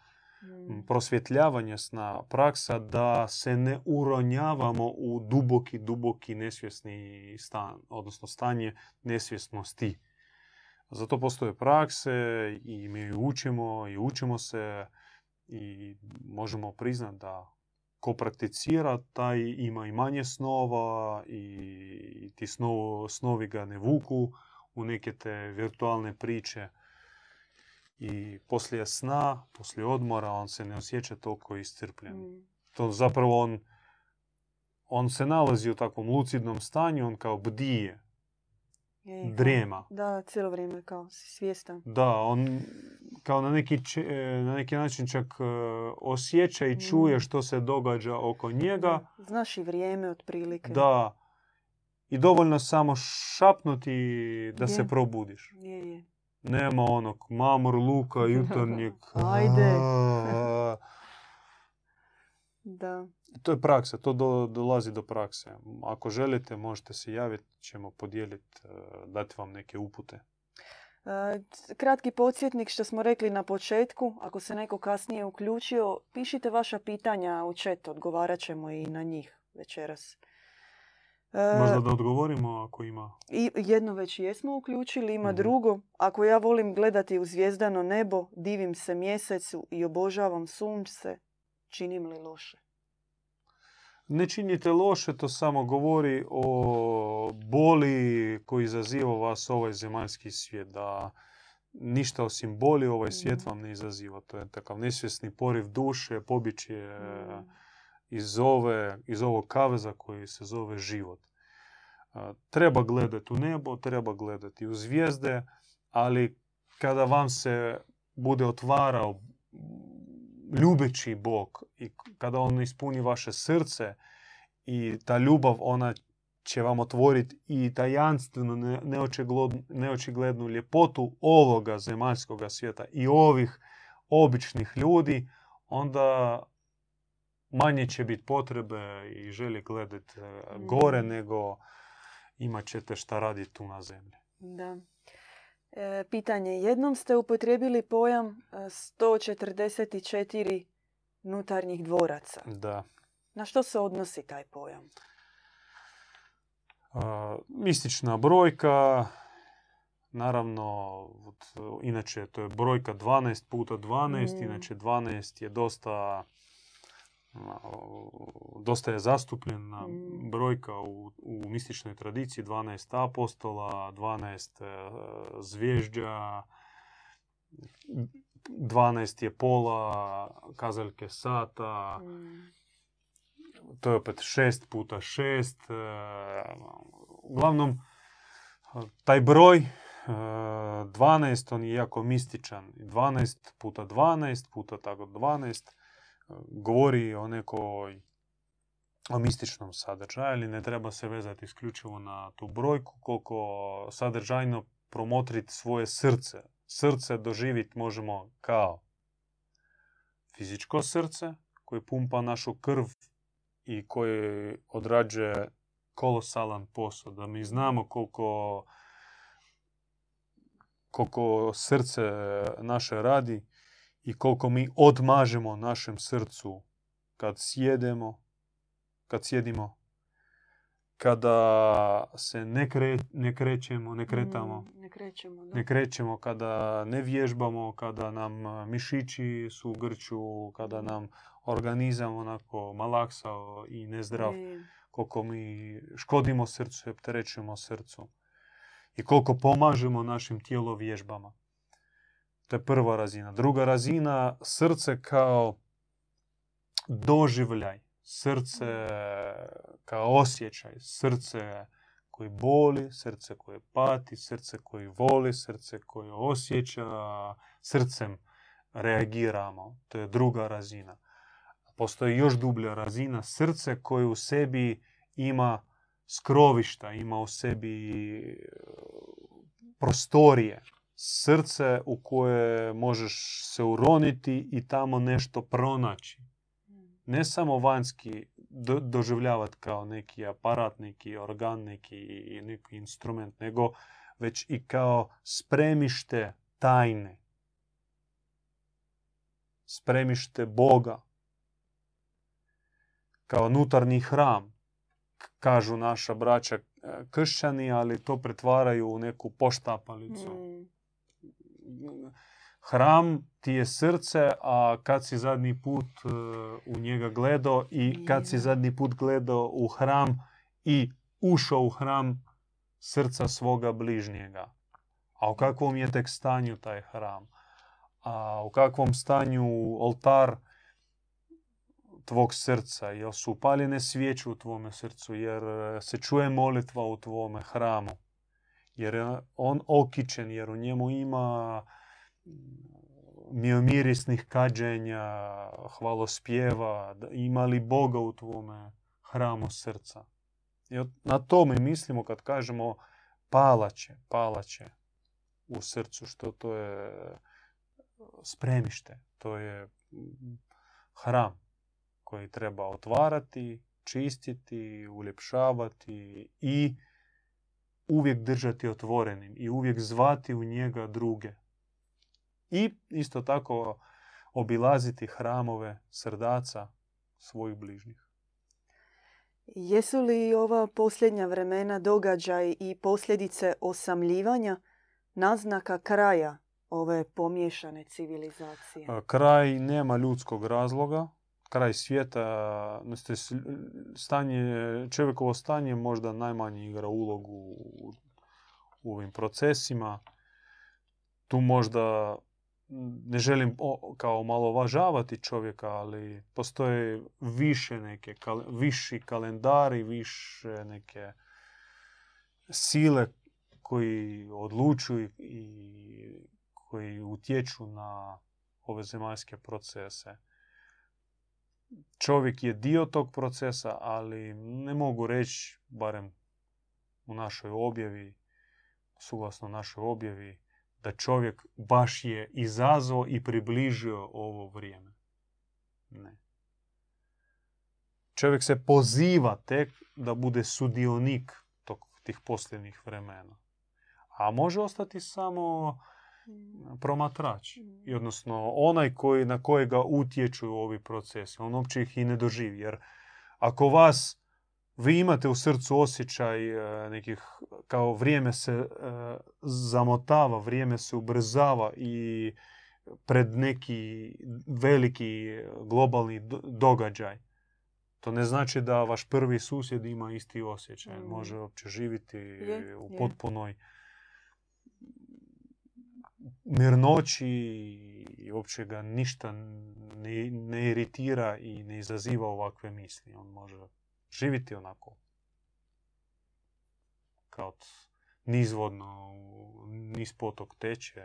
Prosvjetljavanja sna, praksa da se ne uronjavamo u duboki, duboki nesvjesni stan, odnosno stanje nesvjesnosti. Zato postoje prakse i mi učimo i učimo se i možemo priznati da ko prakticira, taj ima i manje snova i ti snovi ga ne vuku u neke te virtualne priče. I poslije sna, poslije odmora, on se ne osjeća toliko iscrpljen. mm, To zapravo on, on se nalazi u takvom lucidnom stanju, on kao bdije, je, drijema. Da, cijelo vrijeme kao svjestan. Da, on kao na neki, če- e, na neki način čak e, osjeća i čuje Mm. što se događa oko njega. Znaš i vrijeme otprilike. Da. I dovoljno samo šapnuti da se Je. probudiš. Je, je. Nema onog mamor luka jutarnjeg. Ajde. Da. To je praksa, to do- dolazi do prakse. Ako želite, možete se javiti, ćemo podijeliti, e, dati vam neke upute. E, Kratki podsjetnik što smo rekli na početku, ako se neko kasnije uključio, pišite vaša pitanja u chat, odgovarat ćemo i na njih večeras. E, Možda da odgovorimo ako ima. I jedno već jesmo uključili, ima Mhm. drugo. Ako ja volim gledati u zvijezdano nebo, divim se mjesecu i obožavam sunce, činim li loše? Ne činite loše, to samo govori o boli koji izaziva vas ovaj zemaljski svijet. Da ništa osim boli ovaj svijet Mhm. vam ne izaziva. To je takav nesvjesni poriv duše, pobiće Mm. Iz, ove, iz ovog kaveza koji se zove život. Treba gledati u nebo, treba gledati u zvijezde, ali kada vam se bude otvarao ljubeći Bog i kada on ispuni vaše srce i ta ljubav ona će vam otvoriti i tajanstvenu, ne- neočiglednu, ljepotu ovoga zemaljskoga svijeta i ovih običnih ljudi, onda manje će biti potrebe i želje gledati e, gore Mhm. nego imat ćete šta raditi tu na zemlji. Da. E, pitanje. Jednom ste upotrijebili pojam e, 144 nutarnjih dvoraca. Da. Na što se odnosi taj pojam? A, mistična brojka, naravno, inače to je brojka 12 puta 12, Mm. inače 12 je dosta dosta je zastupljena Mm. brojka u, u mističnoj tradiciji, 12 apostola, 12 e, zvježđa, 12 je pola kazaljke sata, Mm. to je opet 6 puta 6. Uglavnom, taj broj e, 12, on je jako mističan. 12 puta 12 puta tako 12 e, govori o nekoj o mističnom sadržaju, ali ne treba se vezati isključivo na tu brojku, koliko sadržajno promotriti svoje srce. Srce doživjeti možemo kao fizičko srce koje pumpa našu krv i koje odrađuje kolosalan posao. Da mi znamo koliko, koliko srce naše radi i koliko mi odmažemo našem srcu kad sjedemo, kad sjedimo, kada se ne, kre, ne krećemo, ne kretamo, Mm, ne krećemo, da. ne krećemo, kada ne vježbamo, kada nam a, mišići su u grču, kada nam organizam onako malaksao i nezdrav, I- koliko mi škodimo srcu i opterećujemo srcu. I koliko pomažemo našim tjelovježbama. To je prva razina. Druga razina, srce kao doživljaj, srce kao osjećaj, srce koji boli, srce koje pati, srce koji voli, srce koje osjeća, srcem reagiramo. To je druga razina. Postoji još dublja razina, srce koje u sebi ima skrovišta, ima u sebi prostorije. Srce u koje možeš se uroniti i tamo nešto pronaći ne samo vanjski do, doživljavati kao neki aparat, neki organ, neki, neki instrument, nego već i kao spremište tajne. Spremište Boga. Kao unutarnji hram. Kažu naša braća e, kršćani, ali to pretvaraju u neku poštapalicu Mm. Hram ti je srce, a kad si zadnji put e, u njega gledao i kad si zadnji put gledao u hram i ušao u hram srca svoga bližnjega. A u kakvom je tek stanju taj hram? A u kakvom stanju oltar tvog srca? Jel su upaljene svijeće u tvome srcu? Jer e, se čuje molitva u tvome hramu? Jer je on okičen, jer u njemu ima miomirisnih kađenja, hvalospjeva, ima li Boga u tvome hramu srca. I na to mi mislimo kad kažemo palače, palače u srcu, što to je spremište, to je hram koji treba otvarati, čistiti, uljepšavati i uvijek držati otvorenim i uvijek zvati u njega druge. I isto tako obilaziti hramove srdaca svojih bližnjih. Jesu li ova posljednja vremena događaj i posljedice osamljivanja naznaka kraja ove pomiješane civilizacije? Kraj nema ljudskog razloga, kraj svijeta, s- stanje, čovjekovo stanje možda najmanje igra ulogu u, ovim procesima. Tu možda ne želim kao malovažavati čovjeka, ali postoje više neke, viši kalendari, više neke sile koji odlučuju i koji utječu na ove zemaljske procese. Čovjek je dio tog procesa, ali ne mogu reći, barem u našoj objavi, suglasno našoj objavi, da čovjek baš je izazvao i približio ovo vrijeme. Ne. Čovjek se poziva tek da bude sudionik tog, tih posljednjih vremena. A može ostati samo promatrač. Mm. I odnosno onaj koji, na kojega utječu ovi procesi. On uopće ih i ne doživi. Jer ako vas, vi imate u srcu osjećaj e, nekih, kao vrijeme se e, zamotava, vrijeme se ubrzava i pred neki veliki globalni do- događaj. To ne znači da vaš prvi susjed ima isti osjećaj. Mm. Može uopće živjeti Je, u potpunoj mirnoći i uopće ga ništa ne, ne iritira i ne izaziva ovakve misli. On može živjeti onako kao nizvodno, niz potok teče,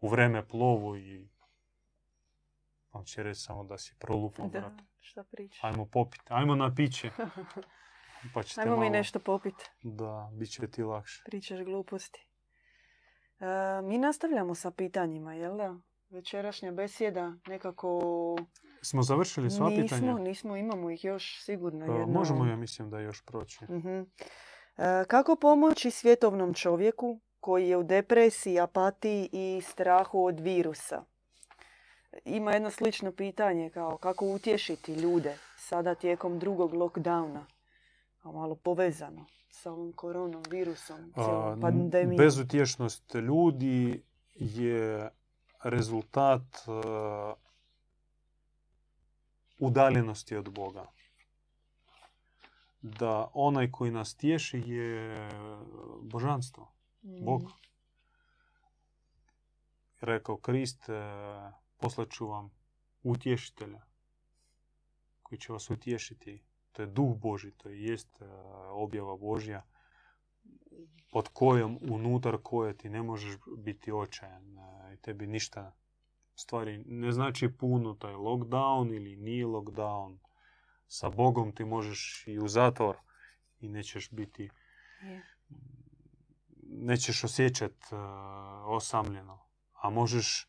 u vreme plovu i on će reći samo da si prolupno, Da, brate. šta pričaš? Ajmo popit, ajmo na piće. Pa ćete Ajmo mi malo- nešto popit. Da, bit će ti lakše. Pričaš gluposti. E, mi nastavljamo sa pitanjima, jel da? Večerašnja besjeda nekako... Smo završili sva nismo, pitanja? nismo, imamo ih još sigurno E, jedno... Možemo, ja mislim da još proći. Mhm. E, kako pomoći svjetovnom čovjeku koji je u depresiji, apatiji i strahu od virusa? Ima jedno slično pitanje kao kako utješiti ljude sada tijekom drugog lockdowna. A malo povezano sa ovom koronom, virusom, cijelom pandemijom. Bezutješnost ljudi je rezultat e, udaljenosti od Boga. Da onaj koji nas tješi je božanstvo, Mm. Bog. Rekao Krist, poslaću vam utješitelja koji će vas utješiti. To je duh Boži, to jest e, objava Božja pod kojom, unutar koje ti ne možeš biti očajan e, i tebi ništa stvari ne znači puno taj lockdown ili nije lockdown. Sa Bogom ti možeš i u zatvor i nećeš biti, Je. nećeš osjećat e, osamljeno. A možeš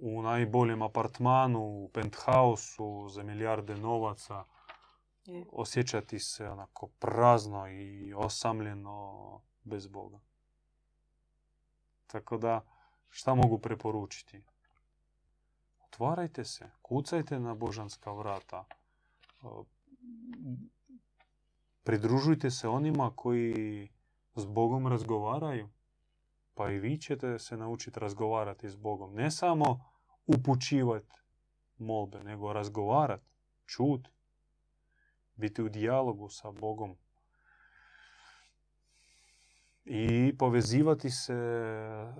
u najboljem apartmanu, u penthausu za milijarde novaca Je. osjećati se onako prazno i osamljeno bez Boga. Tako da, šta mogu preporučiti? Otvarajte se, kucajte na božanska vrata. Pridružujte se onima koji s Bogom razgovaraju. Pa i vi ćete se naučiti razgovarati s Bogom. Ne samo upućivati molbe, nego razgovarati, čuti biti u dijalogu sa Bogom i povezivati se e,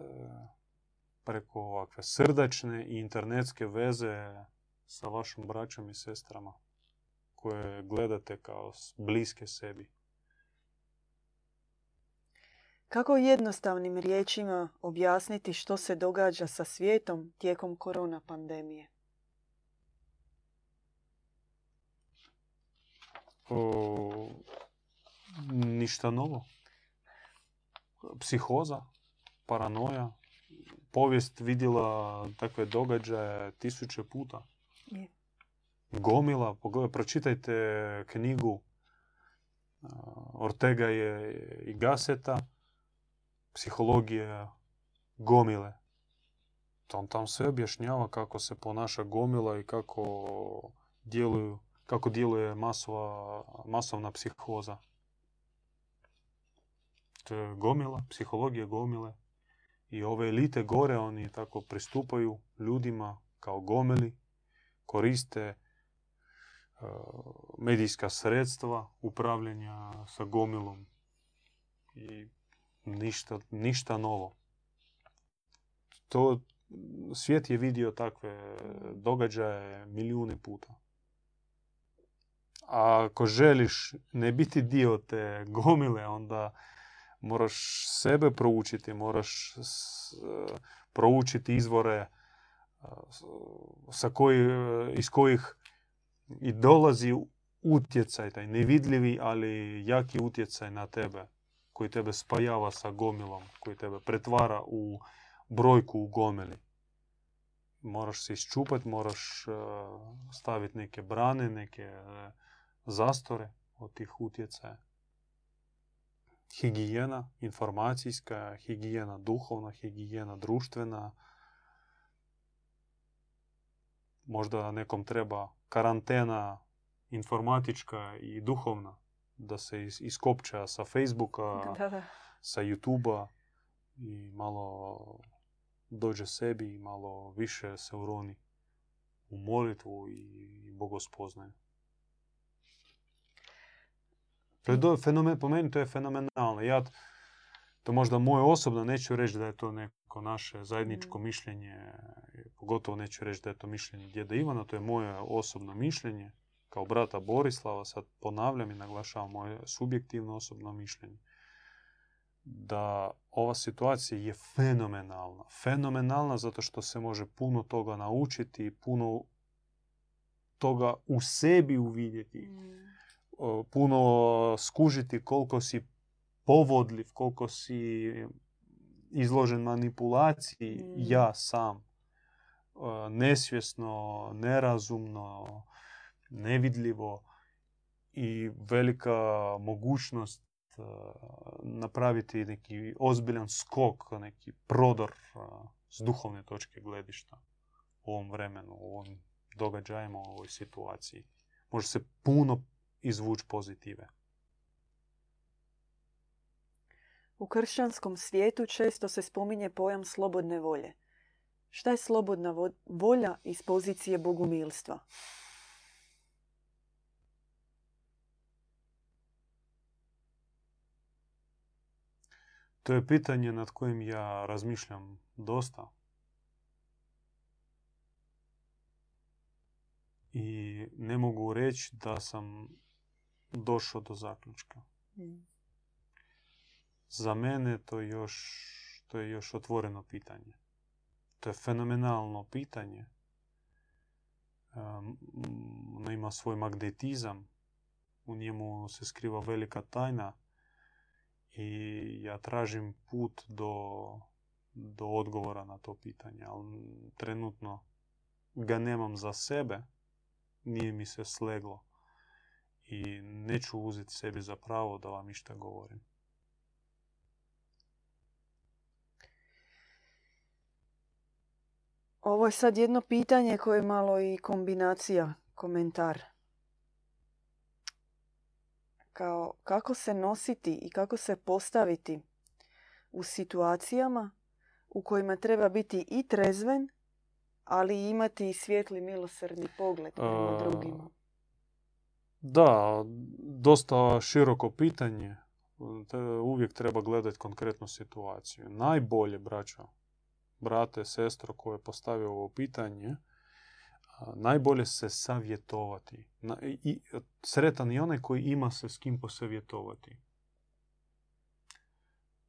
preko ovakve srdačne i internetske veze sa vašom braćom i sestrama koje gledate kao bliske sebi. Kako jednostavnim riječima objasniti što se događa sa svijetom tijekom korona pandemije? O, ništa novo. Psihoza, paranoja. Povijest vidjela takve događaje tisuće puta. Je. Gomila, pogledaj, pročitajte knjigu Ortega je i Gaseta, psihologija gomile. On tam sve objašnjava kako se ponaša gomila i kako djeluju, kako djeluje masova, masovna psihoza. To je gomila, psihologija gomile. I ove elite gore, oni tako pristupaju ljudima kao gomili, koriste e, medijska sredstva upravljanja sa gomilom i ništa, ništa novo. To svijet je vidio takve događaje milijune puta. A ako želiš ne biti dio te gomile, onda moraš sebe proučiti, moraš proučiti izvore sa koji, iz kojih i dolazi utjecaj, taj nevidljivi, ali jaki utjecaj na tebe, koji tebe spajava sa gomilom, koji tebe pretvara u brojku u gomili. Moraš se iščupati, moraš staviti neke brane, neke zastore od tih utjecaja. higijena, informacijska, higijena duhovna, higijena društvena. Možda nekom treba karantena informatička i duhovna da se iskopča sa Facebooka, Da, da. sa YouTubea i malo dođe sebi i malo više se uroni u molitvu i bogospoznaju. To je do, fenomen, po meni to je fenomenalno. Ja, to možda moje osobno, neću reći da je to neko naše zajedničko Mm. mišljenje, pogotovo neću reći da je to mišljenje djeda Ivana, to je moje osobno mišljenje, kao brata Borislava, sad ponavljam i naglašavam moje subjektivno osobno mišljenje, da ova situacija je fenomenalna. Fenomenalna zato što se može puno toga naučiti, puno toga u sebi uvidjeti Mm. Puno skužiti koliko si povodljiv, koliko si izložen manipulaciji Mm. ja sam. O, Nesvjesno, nerazumno, nevidljivo i velika mogućnost e, napraviti neki ozbiljan skok, neki prodor e, s duhovne točke gledišta u ovom vremenu, u ovim događajima, u ovoj situaciji. Može se puno izvući pozitive. U kršćanskom svijetu često se spominje pojam slobodne volje. Šta je slobodna vo- volja iz pozicije bogumilstva? To je pitanje nad kojim ja razmišljam dosta. I ne mogu reći da sam došao do zaključka. Mm. Za mene to, još, to je još otvoreno pitanje. To je fenomenalno pitanje. Um, ono ima svoj magnetizam. U njemu se skriva velika tajna. I ja tražim put do, do odgovora na to pitanje. Ali trenutno ga nemam za sebe. Nije mi se sleglo. I neću uzeti sebi za pravo da vam išta govorim. Ovo je sad jedno pitanje koje je malo i kombinacija, komentar. Kao kako se nositi i kako se postaviti u situacijama u kojima treba biti i trezven, ali imati i svijetli milosrdni pogled prema drugima. Da, dosta široko pitanje. Te- Uvijek treba gledati konkretnu situaciju. Najbolje, braćo, brate, sestro koje je postavio ovo pitanje, najbolje se savjetovati. I, sretan je onaj koji ima se s kim posavjetovati.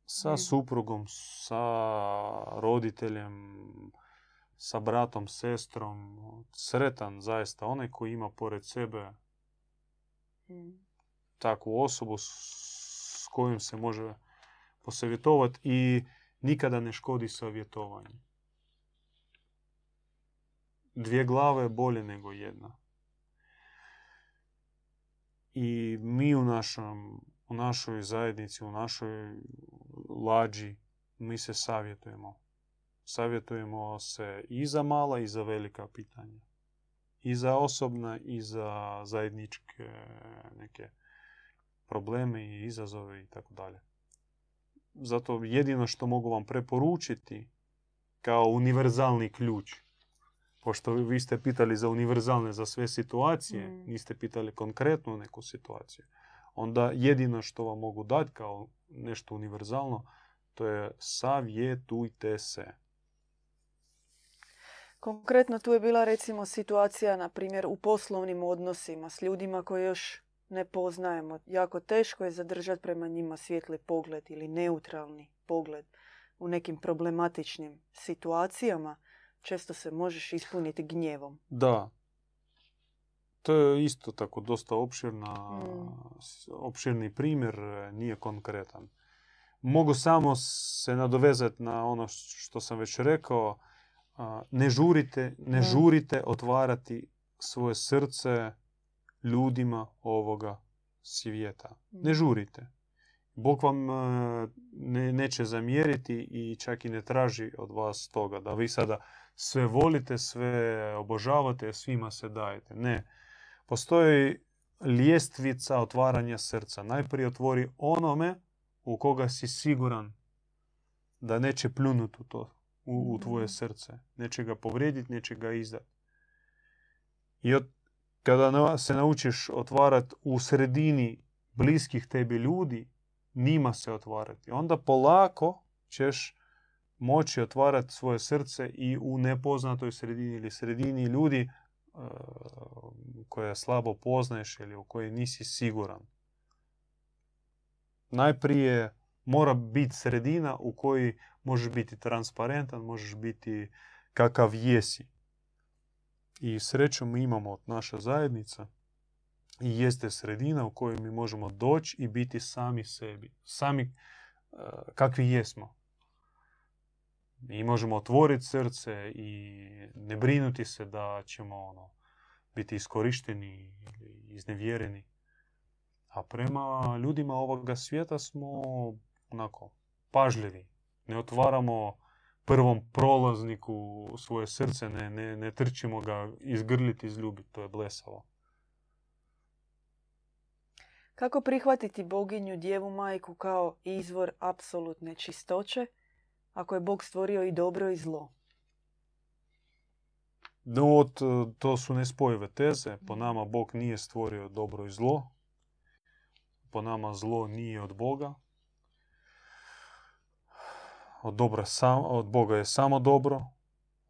Sa suprugom, sa roditeljem, sa bratom, sestrom. Sretan zaista onaj koji ima pored sebe. Takvu osobu s kojom se može posavjetovati i nikada ne škodi savjetovanje. Dvije glave je bolje nego jedna. I mi u, našom, u našoj zajednici, u našoj lađi, mi se savjetujemo. Savjetujemo se i za mala i za velika pitanja. I za osobna i za zajedničke neke probleme i izazove i tako dalje. Zato jedino što mogu vam preporučiti kao univerzalni ključ, pošto vi ste pitali za univerzalne za sve situacije, Mm. niste pitali konkretnu neku situaciju, onda jedino što vam mogu dati kao nešto univerzalno, to je savjetujte se. Konkretno tu je bila recimo situacija, na primjer, u poslovnim odnosima s ljudima koje još ne poznajemo. Jako teško je zadržati prema njima svijetli pogled ili neutralni pogled u nekim problematičnim situacijama. Često se možeš ispuniti gnjevom. Da. To je isto tako dosta opširna, Mm. opširni primjer, e, nije konkretan. Mogu samo se nadovezati na ono što sam već rekao. A, Ne žurite, ne žurite otvarati svoje srce ljudima ovoga svijeta. Ne Mm. žurite. Bog vam e, ne, neće zamjeriti i čak i ne traži od vas toga da vi sada sve volite, sve obožavate, svima se dajete. Ne. Postoji ljestvica otvaranja srca. Najprije otvori onome u koga si siguran da neće pljunuti u to, u, u tvoje srce. Neće ga povrijediti, neće ga izdati. I od, kada se naučiš otvarati u sredini bliskih tebi ljudi, njima se otvarati. Onda polako ćeš moći otvarati svoje srce i u nepoznatoj sredini ili sredini ljudi uh, koje slabo poznaješ ili u kojoj nisi siguran. Najprije mora biti sredina u kojoj možeš biti transparentan, možeš biti kakav jesi. I srećom mi imamo od naša zajednica i jeste sredina u kojoj mi možemo doći i biti sami sebi. Sami uh, kakvi jesmo. I možemo otvoriti srce i ne brinuti se da ćemo ono, biti iskorišteni ili iznevjereni. A prema ljudima ovoga svijeta smo onako pažljivi. Ne otvaramo prvom prolazniku svoje srce, ne, ne, ne trčimo ga izgrliti, izljubiti. To je blesavo. Kako prihvatiti boginju, djevu majku kao izvor apsolutne čistoće, ako je Bog stvorio i dobro i zlo? No, to su nespojive teze. Po nama Bog nije stvorio dobro i zlo. Po nama zlo nije od Boga. Od, dobra sam, od Boga je samo dobro.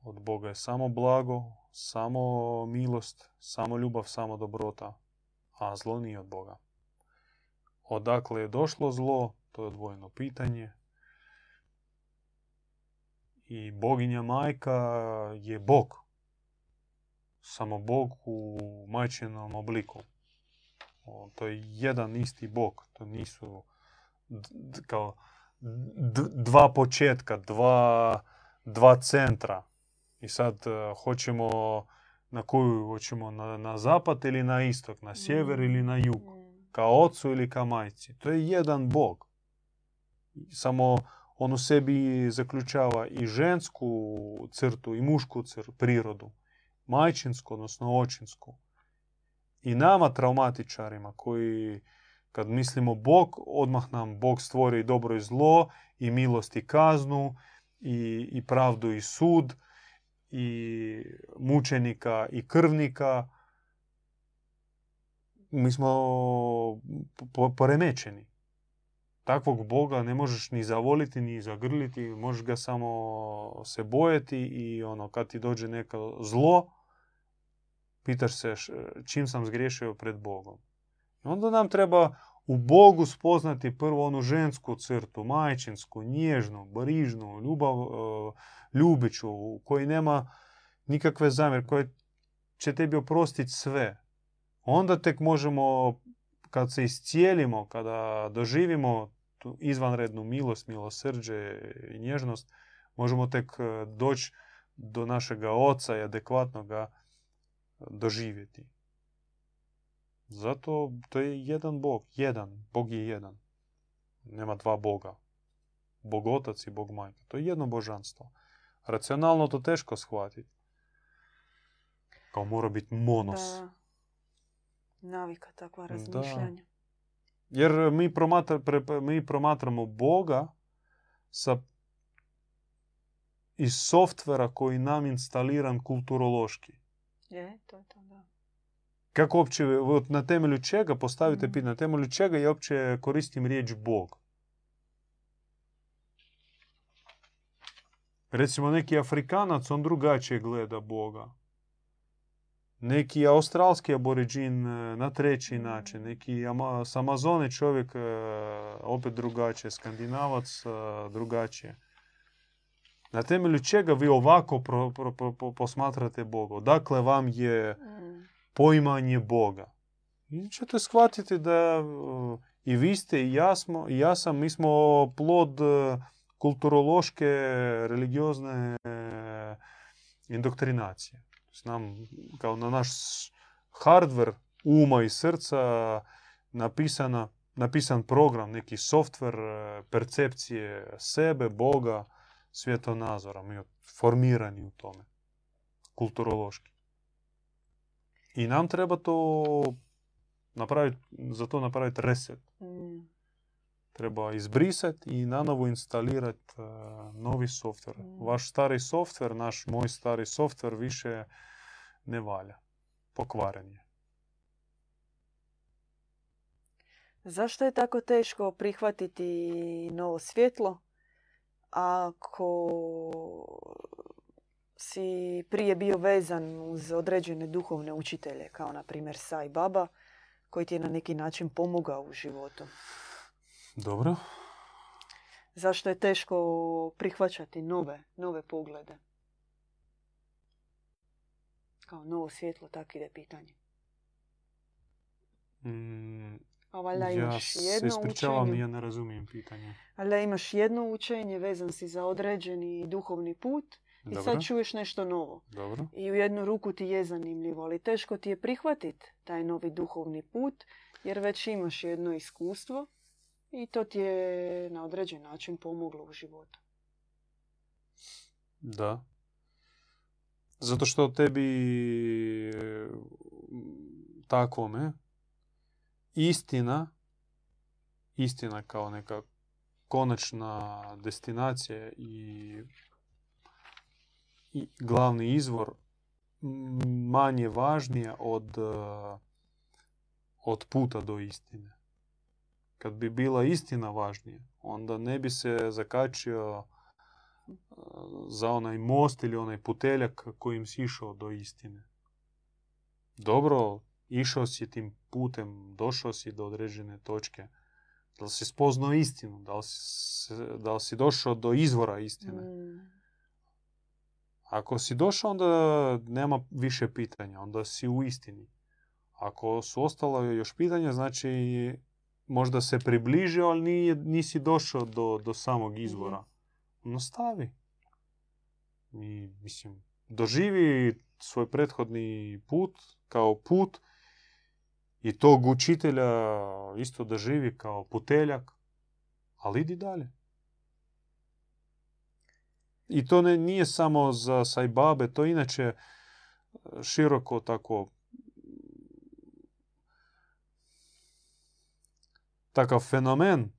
Od Boga je samo blago, samo milost, samo ljubav, samo dobrota. A zlo nije od Boga. Odakle je došlo zlo, to je odvojeno pitanje. I boginja majka je Bog. Samo Bog u majčinom obliku. To je jedan isti Bog. To nisu kao dva početka, dva, dva centra. I sad e, hoćemo na koju hoćemo na, na zapad ili na istok, na sjever ili na jug. Mm. Kao ocu ili ka majci. To je jedan Bog. Samo on u sebi zaključava i žensku crtu i mušku crtu, prirodu. Majčinsku, odnosno očinsku. I nama traumatičarima koji kad mislimo Bog, odmah nam Bog stvori dobro i zlo, i milost i kaznu, i, i pravdu i sud, i mučenika i krvnika. Mi smo poremećeni. Takvog Boga ne možeš ni zavoliti, ni zagrliti, možeš ga samo se bojati i ono, kad ti dođe neko zlo, pitaš se čim sam zgriješio pred Bogom. Onda nam treba u Bogu spoznati prvo onu žensku crtu, majčinsku, nježnu, brižnu, ljubav, e, ljubiću, u kojoj nema nikakve zamjer, koja će tebi oprostiti sve. Onda tek možemo, kad se iscijelimo, kada doživimo tu izvanrednu milost, milosrđe i nježnost, možemo tek e, doći do našega oca i adekvatno ga doživjeti. Zato to je jedan Bog. Jedan. Bog je jedan. Nema dva Boga. Bog otac i Bog majka. To je jedno božanstvo. Racionalno to teško shvatiti. Kao mora biti monos. Da. Navika takva razmišljanja. Jer mi, promatra, mi promatramo Boga sa iz softvera koji nam instaliran kulturološki. Je, to je to, da. Kako uopće, na temelju čega, postavite pitanje, na temelju čega ja uopće koristim riječ Bog? Recimo neki Afrikanac, on drugačije gleda Boga. Neki australski aboriđin na treći način. Neki s Amazone čovjek opet drugačije. Skandinavac drugačije. Na temelju čega vi ovako posmatrate Boga? Dakle, vam je poimanje Boga. I ćete shvatiti da i vi ste i ja, smo, i ja sam, mi smo plod kulturološke, religiozne indoktrinacije. Nam, kao na naš hardware uma i srca napisana napisan program, neki softver e, percepcije sebe, Boga, svjetonazora. Mi formirani u tome. Kulturološki. I nam treba to napraviti, za to napraviti reset. Mm. Treba izbrisati i nanovo instalirati e, novi softver. Mm. Vaš stari softver, naš moj stari softver više ne valja. Pokvaren je. Zašto je tako teško prihvatiti novo svjetlo ako si prije bio vezan uz određene duhovne učitelje, kao na primjer Sai Baba, koji ti je na neki način pomogao u životu? Dobro. Zašto je teško prihvaćati nove, nove poglede? Kao novo svjetlo, tako ide pitanje. Mm, A valjda ja imaš se jedno ispričavam, učenje. ja ne razumijem pitanje. Valjda imaš jedno učenje, vezan si za određeni duhovni put i Dobro, sad čuješ nešto novo. dobro. I u jednu ruku ti je zanimljivo, ali teško ti je prihvatiti taj novi duhovni put, jer već imaš jedno iskustvo i to ti je na određen način pomoglo u životu. Da. Zato što tebi e, takvome istina, istina kao neka konačna destinacija i, glavni izvor manje važnija od, e, od puta do istine. Kad bi bila istina važnija, onda ne bi se zakačio e, za onaj most ili onaj puteljak kojim si išao do istine. Dobro, išao si tim putem, došao si do određene točke. Da li si spoznao istinu? Da li si, da li si došao do izvora istine? Mm. Ako si došao, onda nema više pitanja. Onda si u istini. Ako su ostala još pitanja, znači možda se približio, ali nije, nisi došao do, do samog izvora. No stavi. I, mislim, doživi svoj prethodni put kao put i tog učitelja isto doživi kao puteljak, ali idi dalje. I to ne, nije samo za sajbabe, to inače e, široko tako takav fenomen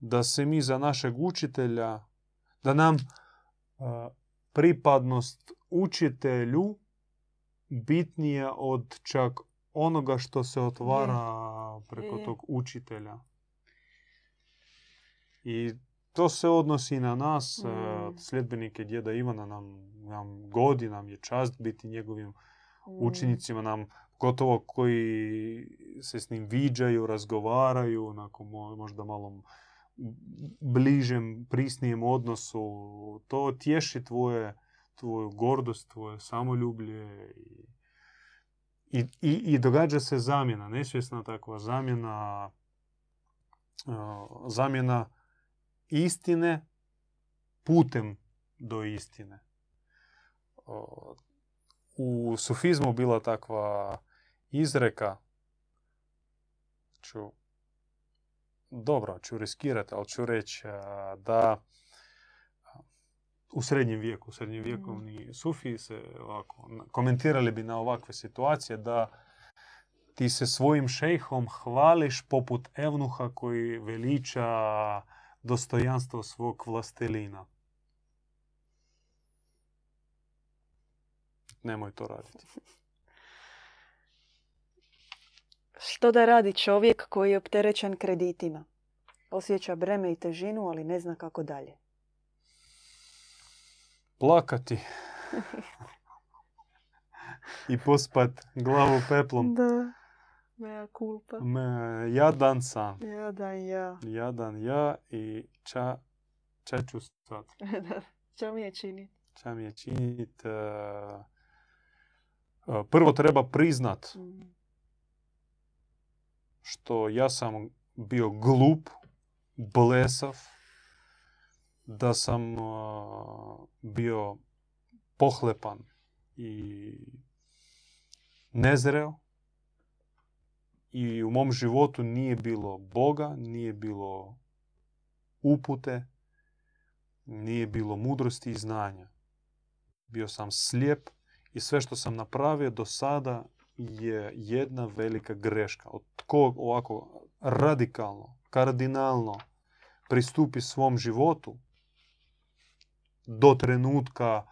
da se mi za našeg učitelja, da nam a, pripadnost učitelju bitnija od čak onoga što se otvara preko tog učitelja. I to se odnosi na nas, Mm. e, sljedbenike djeda Ivana, nam, nam godi, nam je čast biti njegovim Mm. učenicima, nam gotovo koji se s njim viđaju, razgovaraju, onako mo- možda malo bližem, prisnijem odnosu. To tješi tvoje, tvoju gordost, tvoje samoljublje i, i, i, i događa se zamjena, nesvjesna takva zamjena, uh, zamjena istine putem do istine. U sufizmu bila takva izreka, ću, dobro, ću riskirati, ali ću reći da u srednjem vijeku, u srednjem vjekovni sufi se ovako, komentirali bi na ovakve situacije da ti se svojim šejhom hvališ poput evnuha koji veliča dostojanstvo svog vlastelina. Nemoj to raditi. Što da radi čovjek koji je opterećen kreditima? Osjeća breme i težinu, ali ne zna kako dalje. plakati i pospat glavu peplom. Da. Mea culpa. Me, jadan sam, Ja da ja. jadan ja i ča, ča ću sad, da. Čo mi je činiti? ča mi je činit. e, prvo treba priznat Mm. što ja sam bio glup, blesav, da sam e, bio pohlepan i nezreo i u mom životu nije bilo Boga, nije bilo upute, nije bilo mudrosti i znanja. Bio sam slijep i sve što sam napravio do sada je jedna velika greška. Od tko ovako radikalno, kardinalno pristupi svom životu do trenutka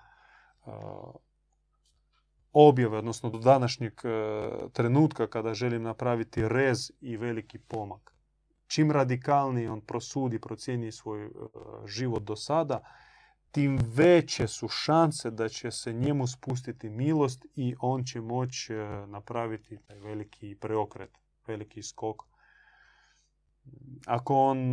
objave, odnosno do današnjeg trenutka kada želim napraviti rez i veliki pomak. Čim radikalnije on prosudi, procijeni svoj život do sada, tim veće su šanse da će se njemu spustiti milost i on će moći napraviti taj veliki preokret, veliki skok. Ako on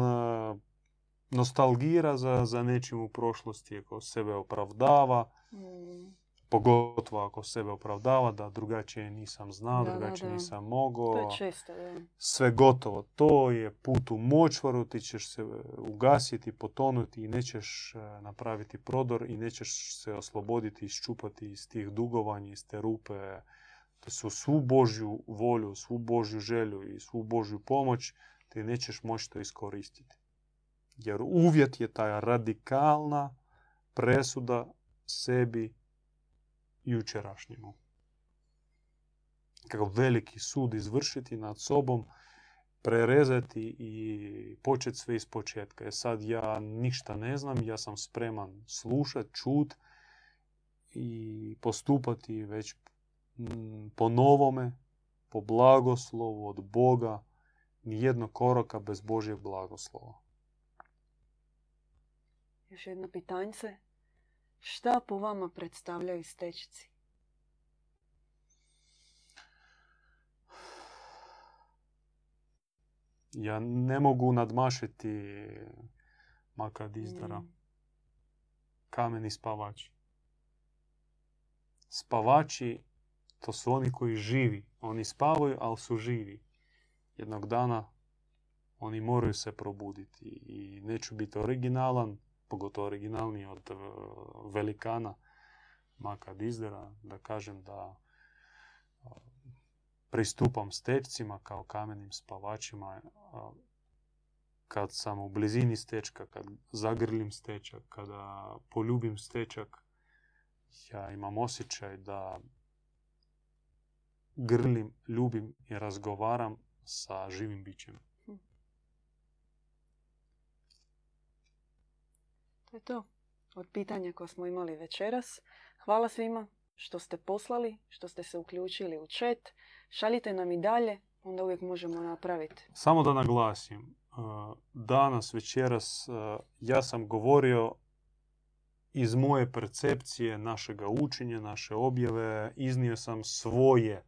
nostalgira za, za nečim u prošlosti, ako sebe opravdava, mm. Pogotovo ako sebe opravdava da drugačije nisam znao, drugačije nisam mogao. To je često, Sve gotovo. To je put u močvaru, ti ćeš se ugasiti, potonuti i nećeš e, napraviti prodor i nećeš se osloboditi, iščupati iz tih dugovanja, iz te rupe. To su svu Božju volju, svu Božju želju i svu Božju pomoć, ti nećeš moći to iskoristiti. Jer uvjet je taj radikalna presuda sebi jučerašnjemu. Kako veliki sud izvršiti nad sobom, prerezati i početi sve iz početka. Jer sad ja ništa ne znam, ja sam spreman slušati, čut i postupati već po novome, po blagoslovu od Boga, nijednog koraka bez Božjeg blagoslova. Još jedno pitanjce. Šta po vama predstavljaju stečci? Ja ne mogu nadmašiti makad izdara. Mm. Kameni spavači. Spavači, to su oni koji živi. Oni spavaju, ali su živi. Jednog dana oni moraju se probuditi. I neću biti originalan, pogotovo originalniji od e, velikana Maka Dizdera, da kažem da e, pristupam stečcima kao kamenim spavačima kad sam u blizini stečka, kad zagrlim stečak, kada poljubim stečak, ja imam osjećaj da grlim, ljubim i razgovaram sa živim bićem. Je to od pitanja koje smo imali večeras. Hvala svima što ste poslali, što ste se uključili u chat. Šaljite nam i dalje, onda uvijek možemo napraviti. Samo da naglasim, e, danas, večeras, e, ja sam govorio iz moje percepcije našega učenja, naše objave, iznio sam svoje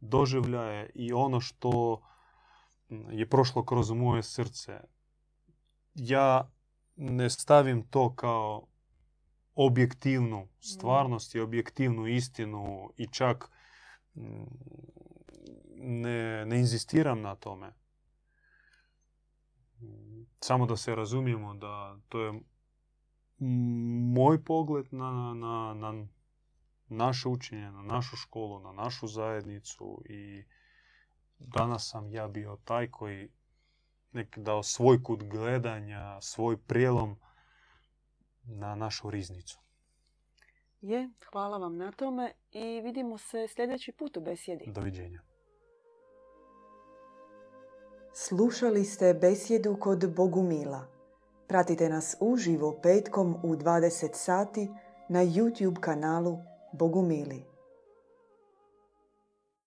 doživljaje i ono što je prošlo kroz moje srce. Ja ne stavim to kao objektivnu stvarnost i objektivnu istinu i čak mm, ne, ne inzistiram na tome. Samo da se razumijemo da to je moj pogled na, na, na naše učenje, na našu školu, na našu zajednicu i danas sam ja bio taj koji nek dao svoj kut gledanja, svoj prijelom na našu riznicu. Je, hvala vam na tome i vidimo se sljedeći put u besjedi. Doviđenja. Slušali ste besjedu kod Bogumila. Pratite nas uživo petkom u 20 sati na YouTube kanalu Bogumili.